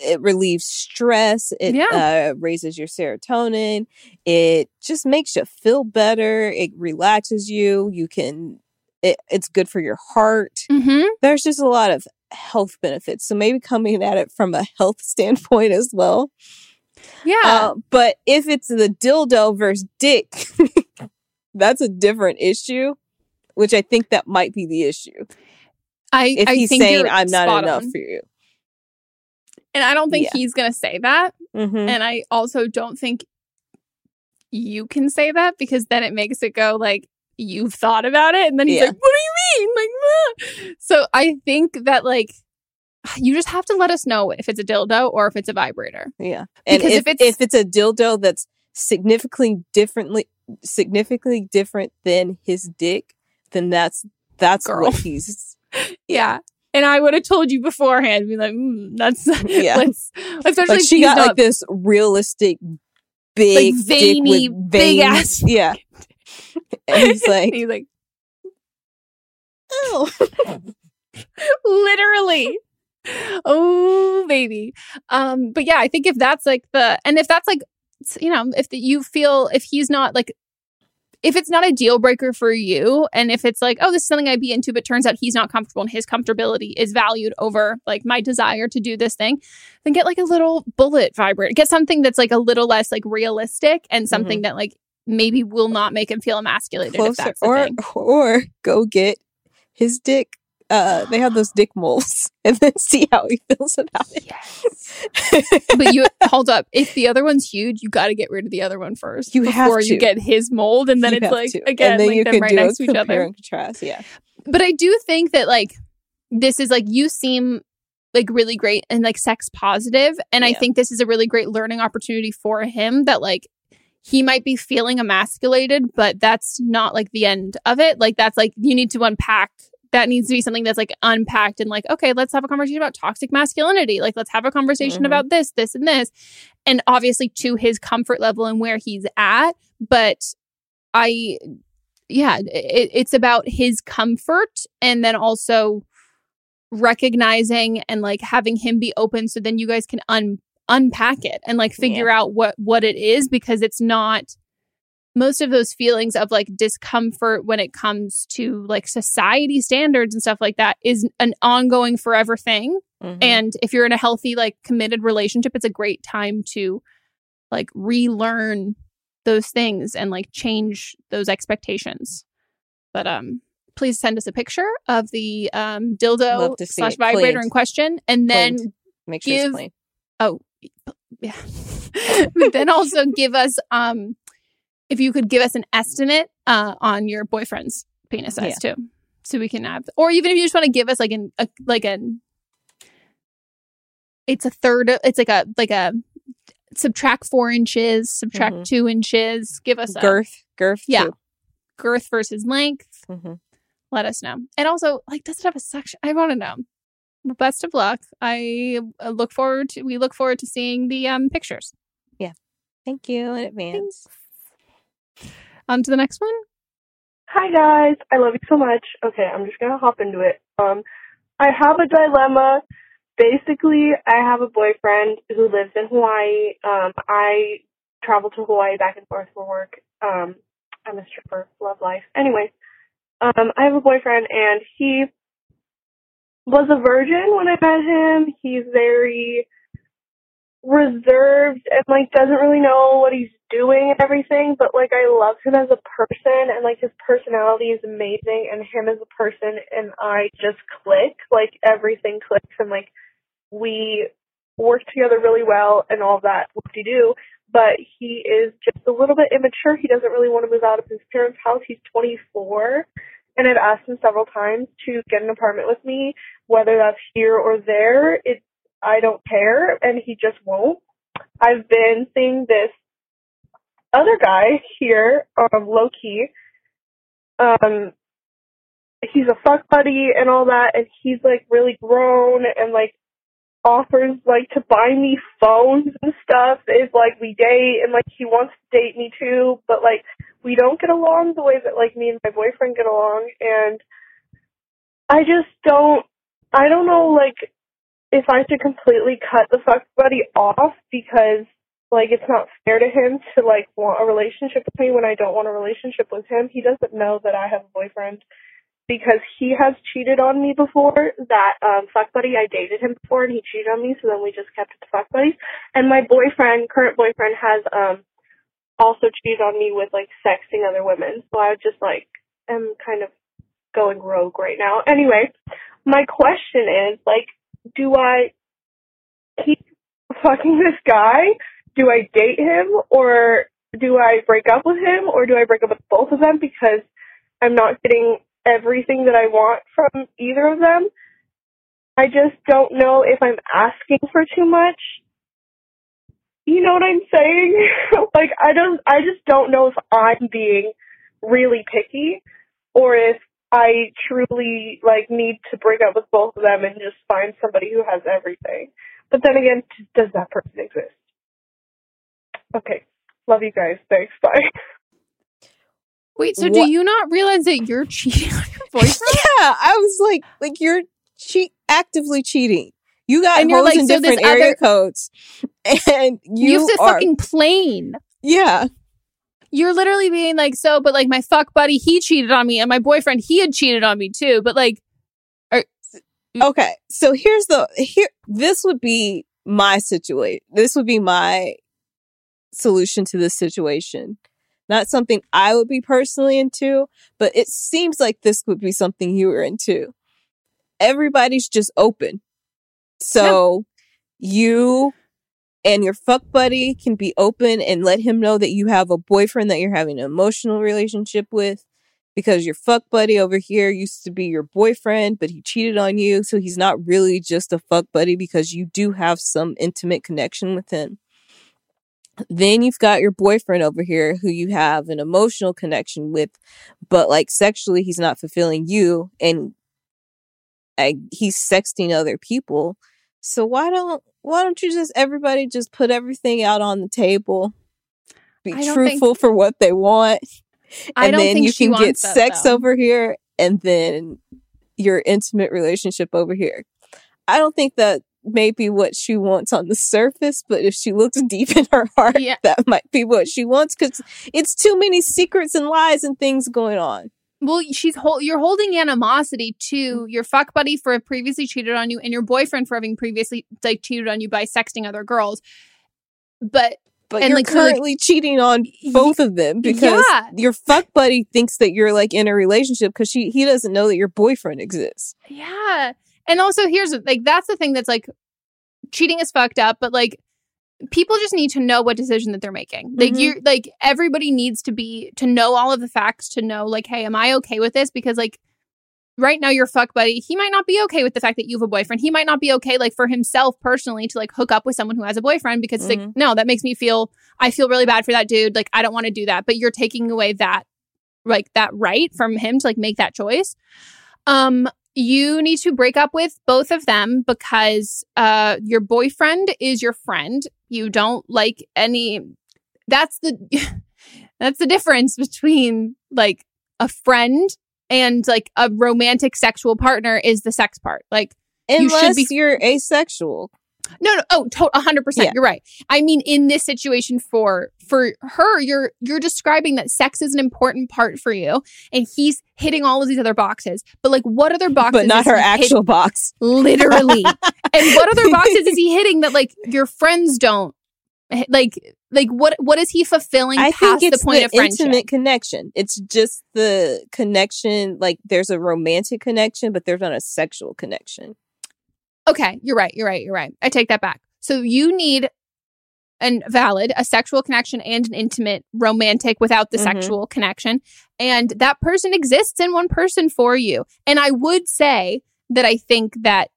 it relieves stress it yeah. uh, raises your serotonin it just makes you feel better it relaxes you you can it, it's good for your heart Mhm. there's just a lot of health benefits so maybe coming at it from a health standpoint as well Yeah. Uh, but if it's the dildo versus dick that's a different issue which i think that might be the issue I if I he's think saying i'm not enough on. for you And I don't think Yeah. he's going to say that. Mhm. And I also don't think you can say that because then it makes it go like you've thought about it and then he's Yeah. like what do you mean like ah." so i think that like you just have to let us know if it's a dildo or if it's a vibrator Yeah. And Because if, if it's- if it's a dildo that's significantly differently significantly different than his dick, then that's that's Girl. what he's Yeah. And I would have told you beforehand, be like, mm, that's Yeah. let's especially like she got not- like this realistic big dick veiny, with big ass- Yeah. And he's like, he's like, oh. literally. Oh baby. Um, but yeah, I think if that's like the and if that's like you know, if the, you feel if he's not like if it's not a deal breaker for you and if it's like oh this is something i'd be into but turns out he's not comfortable and his comfortability is valued over like my desire to do this thing then get like a little bullet vibrator get something that's like a little less like realistic and something that like maybe will not make him feel emasculated if closer that's the or or go get his dick uh they have those dick moles and then see how he feels about it but you hold up. If the other one's huge, you got to get rid of the other one first. You have before you to. get his mold, and then You it's like to. again, and then like you them can right do next to each other. and contrast yeah But I do think that like this is like you seem like really great and like sex positive, and I think this is a really great learning opportunity for him. That like he might be feeling emasculated, but that's not like the end of it. Like that's like you need to unpack. That needs to be something that's like unpacked and like, okay, let's have a conversation about toxic masculinity. Like, let's have a conversation Mhm. about this, this, and this. And obviously to his comfort level and where he's at. But I, yeah, it, it's about his comfort and then also recognizing and like having him be open so then you guys can un unpack it and like figure out what what it is because it's not most of those feelings of like discomfort when it comes to like society standards and stuff like that is an ongoing forever thing. Mhm. and if you're in a healthy like committed relationship it's a great time to like relearn those things and like change those expectations. But um please send us a picture of the um dildo Love to see slash vibrator in question and then make sure it's give clean. Oh yeah. But then also give us um if you could give us an estimate uh on your boyfriend's penis size too so we can have or even if you just want to give us like an a, like an it's a third of it's like a like a subtract four inches subtract Mhm. two inches give us a girth girth yeah. too. girth versus length. Mhm. let us know. And also like does it have a section i want to know. Best of luck. I uh, look forward to we look forward to seeing the um pictures. Yeah. Thank you in advance on to the next one Hi guys, I love you so much. Okay, I'm just gonna hop into it. Um, I have a dilemma. Basically, I have a boyfriend who lives in Hawaii. Um, I travel to Hawaii back and forth for work. Um, I'm a stripper, love life. Anyway, um, I have a boyfriend and he was a virgin when I met him. He's very reserved and like doesn't really know what he's doing and everything, but like I love him as a person and like his personality is amazing and him as a person and I just click. Like everything clicks and like we work together really well and all that what do do. But he is just a little bit immature. He doesn't really want to move out of his parents' house. He's twenty four and I've asked him several times to get an apartment with me, whether that's here or there. It I don't care, and he just won't. I've been seeing this other guy here, um, low key. Um, he's a fuck buddy and all that, and he's like really grown and like offers like to buy me phones and stuff if like we date, and like he wants to date me too, but like we don't get along the way that like me and my boyfriend get along, and I just don't. I don't know like if I should completely cut the fuck buddy off because like it's not fair to him to like want a relationship with me when I don't want a relationship with him. He doesn't know that I have a boyfriend because he has cheated on me before. That um fuck buddy, I dated him before and he cheated on me, so then we just kept it to fuck buddies. And my boyfriend, current boyfriend, has um also cheated on me with like sexting other women. So I just like am kind of going rogue right now. Anyway, my question is like do I keep fucking this guy? Do I date him or do I break up with him or do I break up with both of them because I'm not getting everything that I want from either of them? I just don't know if I'm asking for too much. You know what I'm saying? like I don't I just don't know if I'm being really picky or if I truly like need to break up with both of them and just find somebody who has everything. But then again, does that person exist? Okay. Love you guys. Thanks. Bye. Wait, so What- do you not realize that you're cheating on your boyfriend? yeah, I was like, like you're cheat actively cheating. You got And you're holes like, in so this different area other- codes, and you, You, have to are fucking plane. yeah. You're literally being like, so, but like my fuck buddy, he cheated on me, and my boyfriend, he had cheated on me too. But like, Okay, so here's the here. This would be my situation. This would be my solution to this situation. Not something I would be personally into, but it seems like this would be something you were into. Everybody's just open. So you and your fuck buddy can be open and let him know that you have a boyfriend that you're having an emotional relationship with because your fuck buddy over here used to be your boyfriend, but he cheated on you. So he's not really just a fuck buddy because you do have some intimate connection with him. Then you've got your boyfriend over here who you have an emotional connection with, but like sexually, he's not fulfilling you and I, he's sexting other people. So why don't why don't you just everybody just put everything out on the table? Be truthful for what they want. And then you can get that, sex though. over here and then your intimate relationship over here. I don't think that may be what she wants on the surface, but if she looks deep in her heart, Yeah. that might be what she wants because it's too many secrets and lies and things going on. well, she's hol- you're holding animosity to mm-hmm. your fuck buddy for previously cheated on you, and your boyfriend for having previously like cheated on you by sexting other girls. But But And, you're like, so, like- currently cheating on both of them because Yeah. your fuck buddy thinks that you're like in a relationship because she he doesn't know that your boyfriend exists. Yeah. And also here's like that's the thing that's like cheating is fucked up, but like people just need to know what decision that they're making. Like Mhm. you like everybody needs to be to know all of the facts to know like hey, am I okay with this because like right now your fuck buddy, he might not be okay with the fact that you have a boyfriend. He might not be okay like for himself personally to like hook up with someone who has a boyfriend because it's like no, that makes me feel I feel really bad for that dude. Like I don't want to do that. But you're taking away that like that right from him to like make that choice. Um you need to break up with both of them because uh your boyfriend is your friend. You don't like any that's the that's the difference between like a friend and like a romantic sexual partner is the sex part. Like you Unless should be you're asexual. No, no, oh, to- hundred percent. Yeah. You're right. I mean, in this situation, for for her, you're you're describing that sex is an important part for you, and he's hitting all of these other boxes. But like, what other boxes? But not her he actual hitting? box. literally. and what other boxes is he hitting that like your friends don't? Like, like what what is he fulfilling I past think it's the point the of friendship? intimate connection. It's just the connection. Like there's a romantic connection, but there's not a sexual connection. Okay, you're right. You're right. You're right. I take that back. So you need and valid a sexual connection and an intimate romantic without the Mhm. sexual connection and that person exists in one person for you and i would say that i think that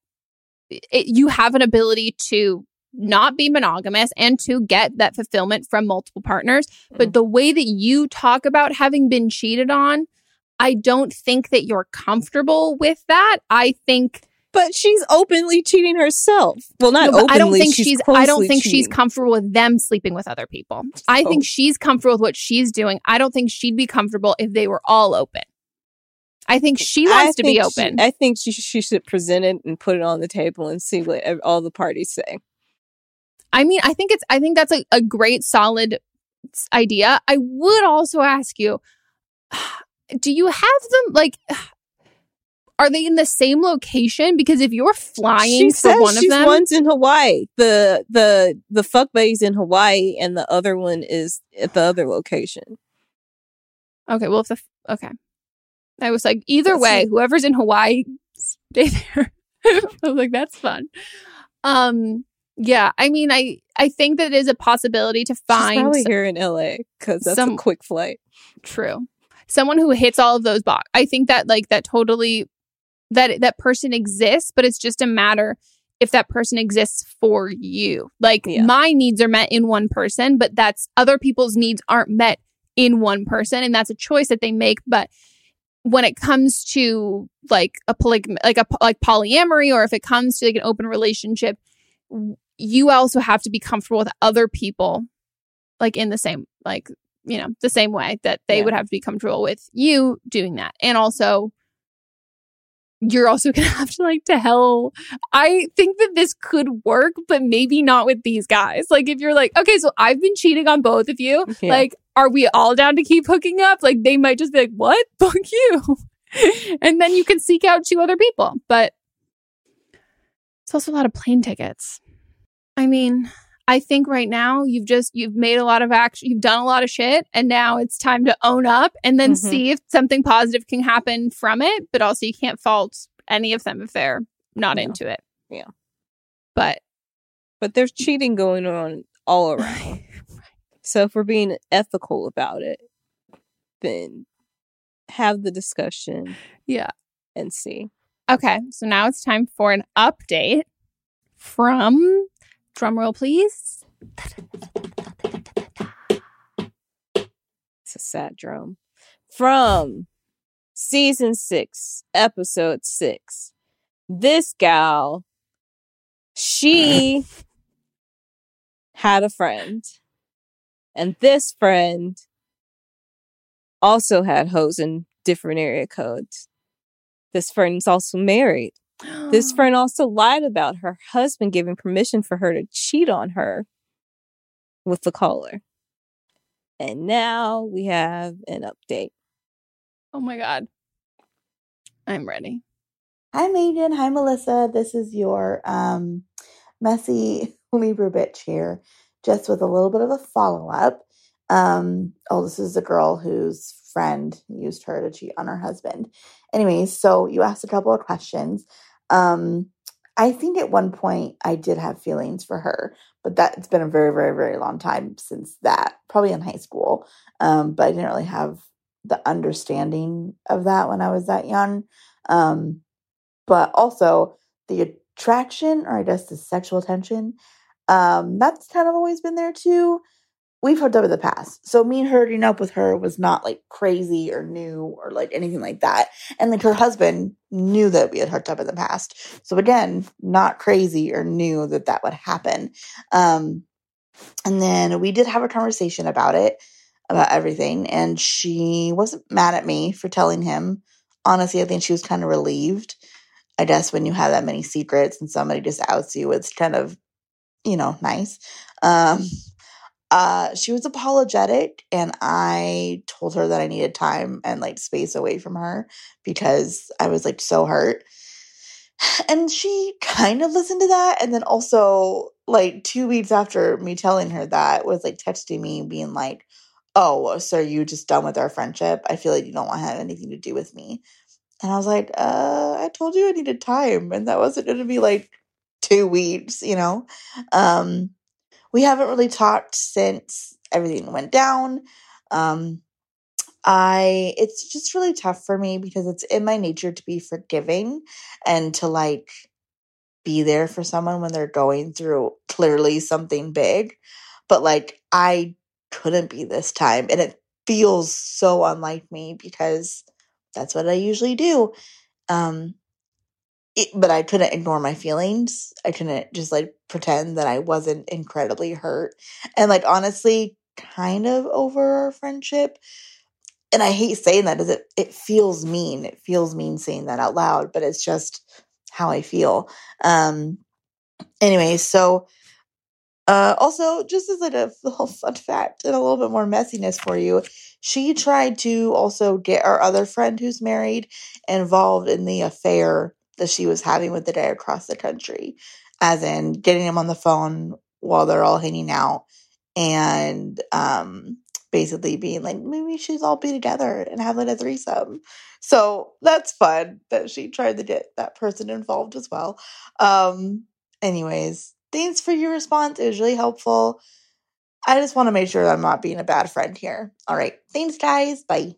it, you have an ability to not be monogamous and to get that fulfillment from multiple partners but the way that you talk about having been cheated on i don't think that you're comfortable with that i think But she's openly cheating herself. Well, not no, openly. I don't think she's. she's. I don't think she's comfortable with them sleeping with other people. I oh. think Oh. she's comfortable with what she's doing. I don't think she'd be comfortable if they were all open. I think she wants to be think she- open. I think she she should present it and put it on the table and see what all the parties say. I mean, I think it's. I think that's a, a great, solid idea. I would also ask you: Do you have them like? Are they in the same location? Because if you're flying she for one of she's them, one's in Hawaii. The the the fuck buddy's in Hawaii, and the other one is at the other location. Okay, well, if the okay, I was like, either That's way, it. whoever's in Hawaii, stay there. I was like, that's fun. Um, yeah, I mean, I I think that it is a possibility to She's find probably s- here in L.A. because that's some- a quick flight. true someone who hits all of those box. I think that like that totally that that person exists, but it's just a matter if that person exists for you. Like my needs are met in one person, but that's other people's needs aren't met in one person and that's a choice that they make, but when it comes to like a polyg like a like polyamory or if it comes to like an open relationship, you also have to be comfortable with other people like in the same like you know the same way that they Yeah. would have to be comfortable with you doing that and also you're also gonna have to like tell i think that this could work but maybe not with these guys. Like if you're like okay so i've been cheating on both of you. Yeah. like are we all down to keep hooking up? Like they might just be like what? Fuck you. And then you can seek out two other people but it's also a lot of plane tickets. I mean I think right now you've just you've made a lot of action, you've done a lot of shit, and now it's time to own up and then Mhm. see if something positive can happen from it. But also, you can't fault any of them if they're not No. into it. Yeah. But But there's cheating going on all around. so if we're being ethical about it, then have the discussion yeah. and see. Okay, so now it's time for an update from drumroll, please. It's a sad drum. From season six, episode six. This gal, she had a friend, and this friend also had hoes in different area codes. This friend's also married. This friend also lied about her husband giving permission for her to cheat on her with the caller. And now we have an update. Oh my god. I'm ready. Hi, Megan. Hi, Melissa. This is your um, messy Libra bitch here, just with a little bit of a follow up. Um, oh, this is a girl whose friend used her to cheat on her husband. Anyways, so you asked a couple of questions. Um, I think at one point I did have feelings for her, but that it's been a very, very, very long time since that, probably in high school. Um, but I didn't really have the understanding of that when I was that young. Um, but also the attraction, or I guess the sexual tension, um, that's kind of always been there too. We've hooked up in the past. So me hooking up with her was not like crazy or new or like anything like that. And like her husband knew that we had hooked up in the past. So again, not crazy or new that that would happen. Um, and then we did have a conversation about it, about everything. And she wasn't mad at me for telling him. Honestly, I think she was kind of relieved. I guess when you have that many secrets and somebody just outs you, it's kind of, you know, nice. Um, uh, she was apologetic, and I told her that I needed time and like space away from her because I was like so hurt. And she kind of listened to that. And then also, like, two weeks after me telling her that, was like texting me, being like, Oh, so you just done with our friendship? I feel like you don't want to have anything to do with me. And I was like, uh, I told you I needed time, and that wasn't going to be like two weeks, you know? Um, we haven't really talked since everything went down. Um, I, it's just really tough for me because it's in my nature to be forgiving and to like be there for someone when they're going through clearly something big. But like, I couldn't be this time. And it feels so unlike me because that's what I usually do. Um, it, but I couldn't ignore my feelings. I couldn't just like pretend that I wasn't incredibly hurt. And like honestly, kind of over our friendship. And I hate saying that as it it feels mean. It feels mean saying that out loud, but it's just how I feel. Um anyway, so uh also just as like a little fun fact and a little bit more messiness for you, she tried to also get our other friend who's married involved in the affair that she was having with the guy across the country, as in getting him on the phone while they're all hanging out and um basically being like, maybe should all be together and have like a threesome. So that's fun that she tried to get that person involved as well. Um, anyways, thanks for your response. It was really helpful. I just want to make sure that I'm not being a bad friend here. All right. Thanks, guys. Bye.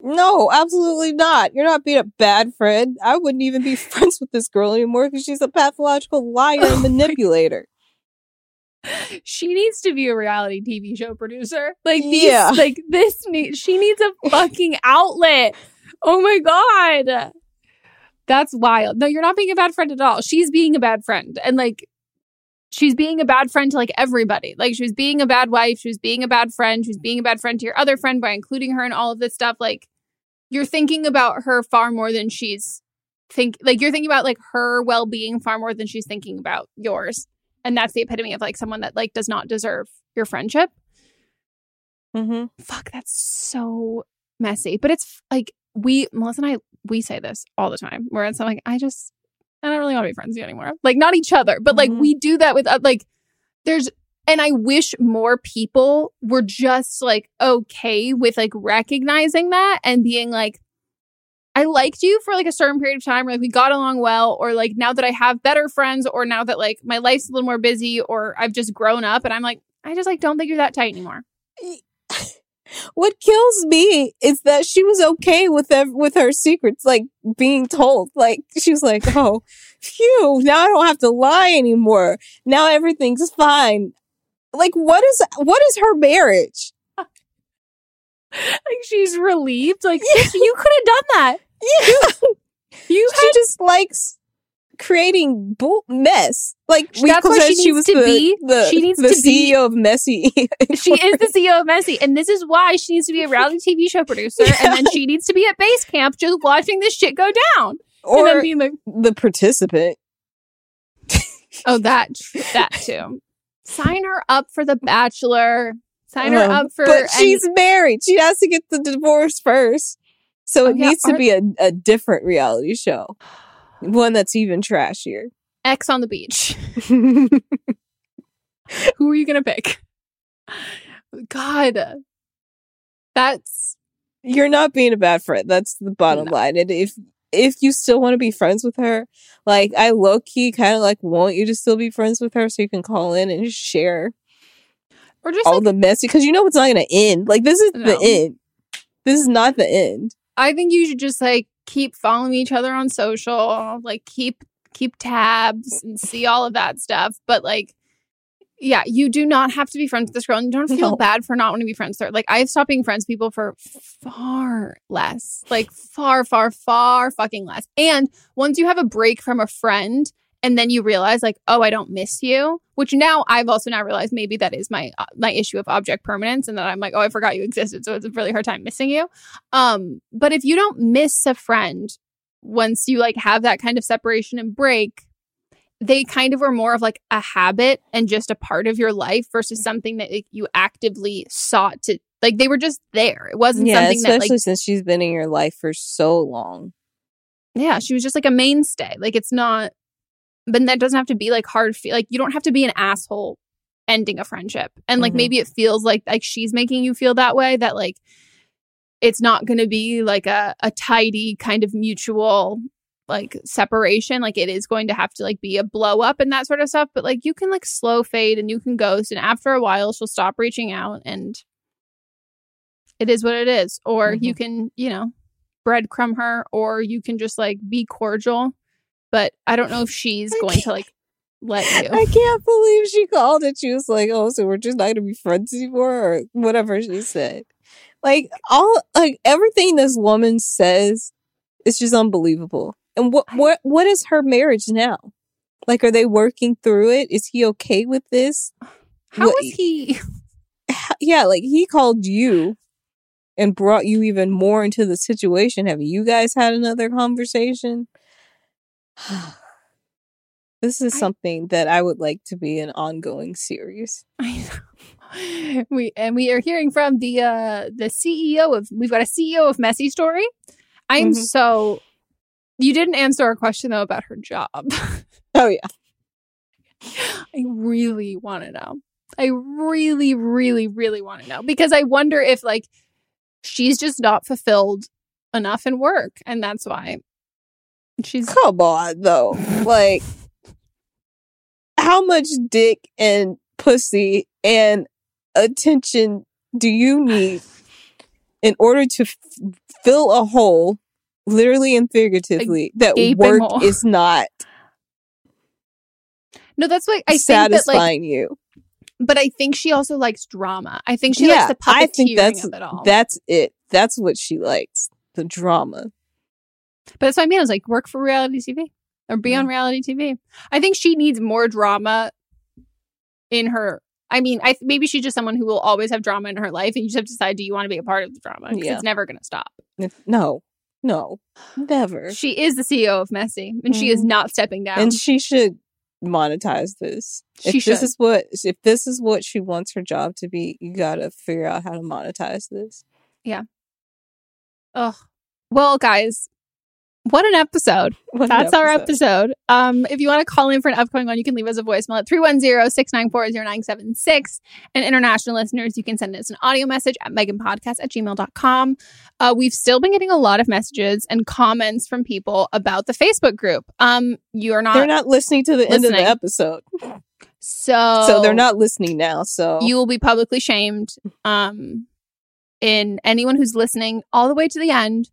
No, absolutely not. You're not being a bad friend. I wouldn't even be friends with this girl anymore because she's a pathological liar and manipulator. She needs to be a reality TV show producer. Like these, Yeah. like this need she needs a fucking outlet. Oh my god. That's wild. No, you're not being a bad friend at all. She's being a bad friend. And like she's being a bad friend to like everybody. Like she was being a bad wife, she was being a bad friend, she was being a bad friend to your other friend by including her in all of this stuff. Like you're thinking about her far more than she's think like you're thinking about like her well-being far more than she's thinking about yours. And that's the epitome of like someone that like does not deserve your friendship. Mm-hmm. Fuck, that's so messy. But it's like we Melissa and I we say this all the time. Where it's like I just I don't really want to be friends with you anymore. Like not each other, but like we do that with uh, like there's and I wish more people were just like okay with like recognizing that and being like I liked you for like a certain period of time, or like we got along well, or like now that I have better friends, or now that like my life's a little more busy, or I've just grown up and I'm like, I just like don't think you're that tight anymore. What kills me is that she was okay with ev- with her secrets, like being told. Like she was like, "Oh, phew! Now I don't have to lie anymore. Now everything's fine." Like, what is what is her marriage? Like she's relieved. Like bitch, you could have done that. Yeah, You she just likes creating bull mess. Like we That's said she she needs to the, be. the She needs the to be- CEO of Messy. she is the CEO of Messy, and this is why she needs to be a reality TV show producer, and then she needs to be at base camp just watching this shit go down, and or then being like, the participant. "Oh, that that too." Sign her up for The Bachelor. Sign her Um, up for. But and- she's married. She has to get the divorce first. So Oh, it yeah, needs to be a, a different reality show. One that's even trashier. Ex on the beach. Who are you gonna pick? God, that's You're not being a bad friend. That's the bottom line. And if if you still want to be friends with her, like I low key kind of like want you to still be friends with her so you can call in and just share or just all like, the messy because you know it's not gonna end. Like this is the end. This is not the end. I think you should just like keep following each other on social, like keep keep tabs and see all of that stuff. But like, yeah, you do not have to be friends with this girl, and you don't feel No. bad for not wanting to be friends with her. Like, I've stopped being friends with people for far less, like far, far, far fucking less. And once you have a break from a friend. And then you realize, like, oh, I don't miss you. Which now I've also now realized maybe that is my uh, my issue of object permanence, and that I'm like, oh, I forgot you existed, so it's a really hard time missing you. Um, but if you don't miss a friend once you like have that kind of separation and break, they kind of are more of like a habit and just a part of your life versus something that like, you actively sought to like they were just there. It wasn't Yeah, something that like since she's been in your life for so long. yeah, she was just like a mainstay. Like it's not but that doesn't have to be like hard feel like you don't have to be an asshole ending a friendship. And like Mhm. maybe it feels like like she's making you feel that way that like it's not going to be like a a tidy kind of mutual like separation. Like it is going to have to like be a blow up and that sort of stuff. But like you can like slow fade and you can ghost. And after a while she'll stop reaching out and it is what it is. Or you can you know breadcrumb her or you can just like be cordial but i don't know if she's going to like let you I can't believe she called and She was like, "Oh, so we're just not gonna be friends anymore," or whatever she said. Like all, like everything this woman says is just unbelievable. And what, what, what is her marriage now? Like, are they working through it? Is he okay with this? How What- is he yeah, like he called you and brought you even more into the situation. Have you guys had another conversation? this is something that I would like to be an ongoing series. we and we are hearing from the uh the CEO of we've got a CEO of Messy Story. I'm Mhm. so you didn't answer our question though about her job. Oh yeah. I really want to know. I really, really, really want to know because I wonder if like she's just not fulfilled enough in work, and that's why she's Come on, though. Like, how much dick and pussy and attention do you need in order to f- fill a hole, literally and figuratively, that work hole. is not No, that's why I think that like satisfying you. but I think she also likes drama. I think she yeah, likes the puppeteering I think that's of it all. that's it. That's what she likes. The drama. But that's what I mean. I was like, work for reality TV or be on reality TV. I think she needs more drama in her. I mean, I maybe she's just someone who will always have drama in her life, and you just have to decide: do you want to be a part of the drama? 'Cause Yeah. it's never going to stop. If- No, no, never. She is the CEO of Messy, and she is Mhm. not stepping down. and she should monetize this. If She this is what if this is what she wants her job to be, you gotta figure out how to monetize this. yeah. Ugh. Well, guys, what an episode. What an That's our episode. episode. Um, if you want to call in for an upcoming one, you can leave us a voicemail at 310-694-0976. And international listeners, you can send us an audio message at meganpodcast at gmail.com. Uh, we've still been getting a lot of messages and comments from people about the Facebook group. Um, you're not They're not listening to the end of the episode. so So they're not listening now. So you will be publicly shamed um in anyone who's listening all the way to the end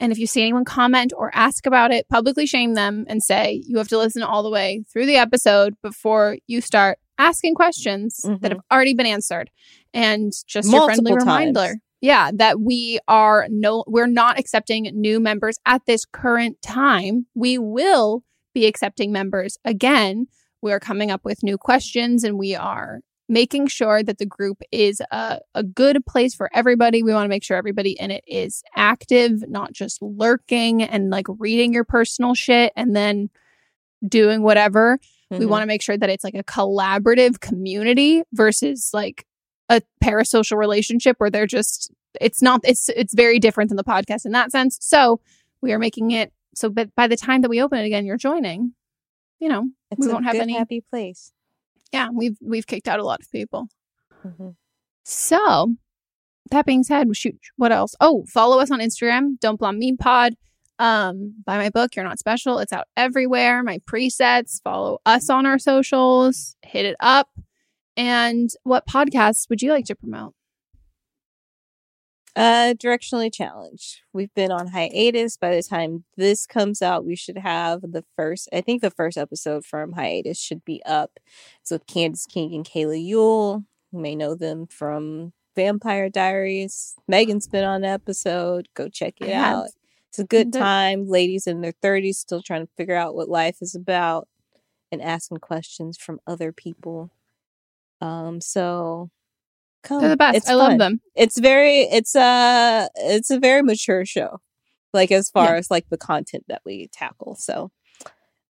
and if you see anyone comment or ask about it publicly shame them and say you have to listen all the way through the episode before you start asking questions that have already been answered and just your friendly Mm-hmm. Multiple reminder times. yeah that we are no we're not accepting new members at this current time we will be accepting members again we are coming up with new questions and we are making sure that the group is a, a good place for everybody. We want to make sure everybody in it is active, not just lurking and like reading your personal shit and then doing whatever. We Mhm. want to make sure that it's like a collaborative community versus like a parasocial relationship where they're just it's not it's it's very different than the podcast in that sense. So we are making it so but by the time that we open it again, you're joining. You know, it's we a won't have good, any happy place. Yeah, we've we've kicked out a lot of people. Mhm. So that being said, shoot, what else? Oh, follow us on Instagram. Don't blame me pod. Um, buy my book. You're not special. It's out everywhere. My presets. Follow us on our socials. Hit it up. And what podcasts would you like to promote? Uh, directionally challenged. We've been on hiatus. By the time this comes out, we should have the first. I think the first episode from hiatus should be up. It's with Candice King and Kayla Ewell. You may know them from Vampire Diaries. Megan's been on the episode. Go check it out. It's a good time. Ladies in their thirties still trying to figure out what life is about and asking questions from other people. Um, so come. They're the best. It's I love them. It's very it's a it's a very mature show. Like as far Yeah. as like the content that we tackle. So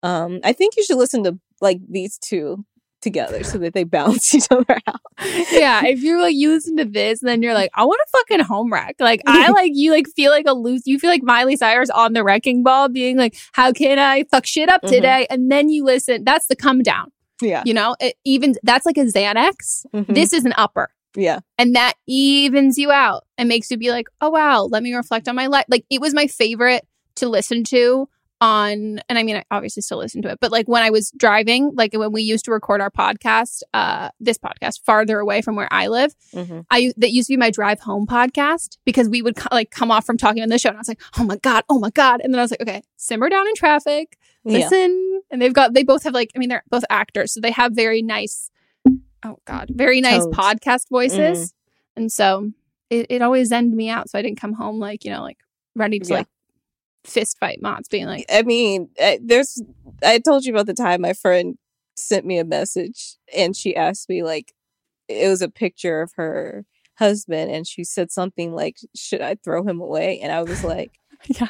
um I think you should listen to like these two together so that they balance each other out. yeah, if you're like you listen to this, and then you're like, I want to fucking home wreck. Like I like you like feel like a loose. You feel like Miley Cyrus on the wrecking ball, being like, how can I fuck shit up Mhm. today? And then you listen. That's the come down. Yeah. You know, it even that's like a Xanax. Mhm. This is an upper. Yeah. And that evens you out and makes you be like, oh wow, let me reflect on my life. Like it was my favorite to listen to on and I mean I obviously still listen to it, but like when I was driving, like when we used to record our podcast, uh this podcast farther away from where I live, Mhm. I that used to be my drive home podcast because we would co- like come off from talking on the show and I was like, "Oh my god, oh my god." And then I was like, "Okay, simmer down in traffic. Yeah. Listen." And they've got they both have like I mean they're both actors, so they have very nice oh god, very nice podcast voices. And so it, it always ended me out so I didn't come home like, you know, like ready to Yeah. like fist fight Mott's being like, I mean, uh, there's. I told you about the time my friend sent me a message and she asked me like, it was a picture of her husband and she said something like, "Should I throw him away?" And I was like, Yeah.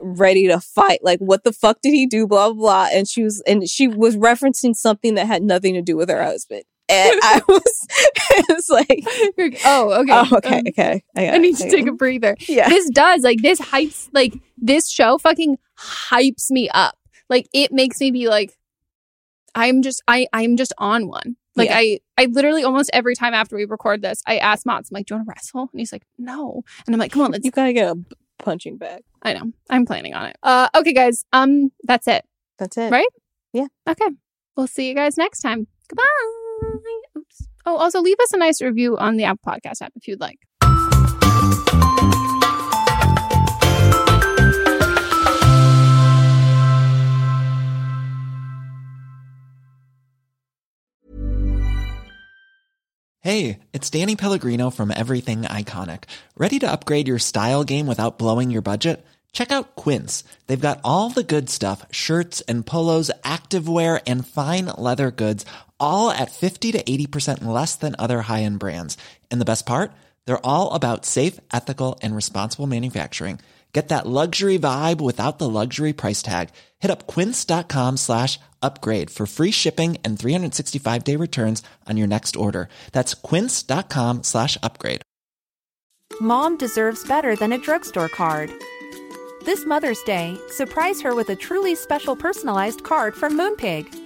ready to fight. Like, what the fuck did he do? Blah blah. blah. And she was and she was referencing something that had nothing to do with her husband. And I was, it was like, oh, okay. oh, okay, Um, okay. I, I it, need to take a breather. Yeah. This does like this hypes like this show fucking hypes me up. Like it makes me be like I'm just I I'm just on one. Like Yeah. I I literally almost every time after we record this, I ask Mott's, I'm like, Do you want to wrestle? And he's like, No. And I'm like, come on, let's You gotta get a punching bag. I know. I'm planning on it. Uh okay guys. Um that's it. That's it. Right? Yeah. Okay. We'll see you guys next time. Goodbye. Oops. Oh, also leave us a nice review on the Apple Podcast app if you'd like. Hey, it's Danny Pellegrino from Everything Iconic. Ready to upgrade your style game without blowing your budget? Check out Quince. They've got all the good stuff shirts and polos, activewear, and fine leather goods all at 50 to 80% less than other high end brands. And the best part? They're all about safe, ethical, and responsible manufacturing. Get that luxury vibe without the luxury price tag. Hit up quince.com slash upgrade for free shipping and 365 day returns on your next order. That's quince.com slash upgrade. Mom deserves better than a drugstore card. This Mother's Day, surprise her with a truly special personalized card from Moonpig.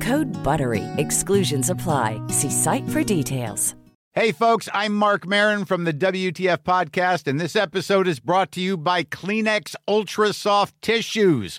Code BUTTERY. Exclusions apply. See site for details. Hey, folks, I'm Marc Maron from the WTF Podcast, and this episode is brought to you by Kleenex Ultra Soft Tissues,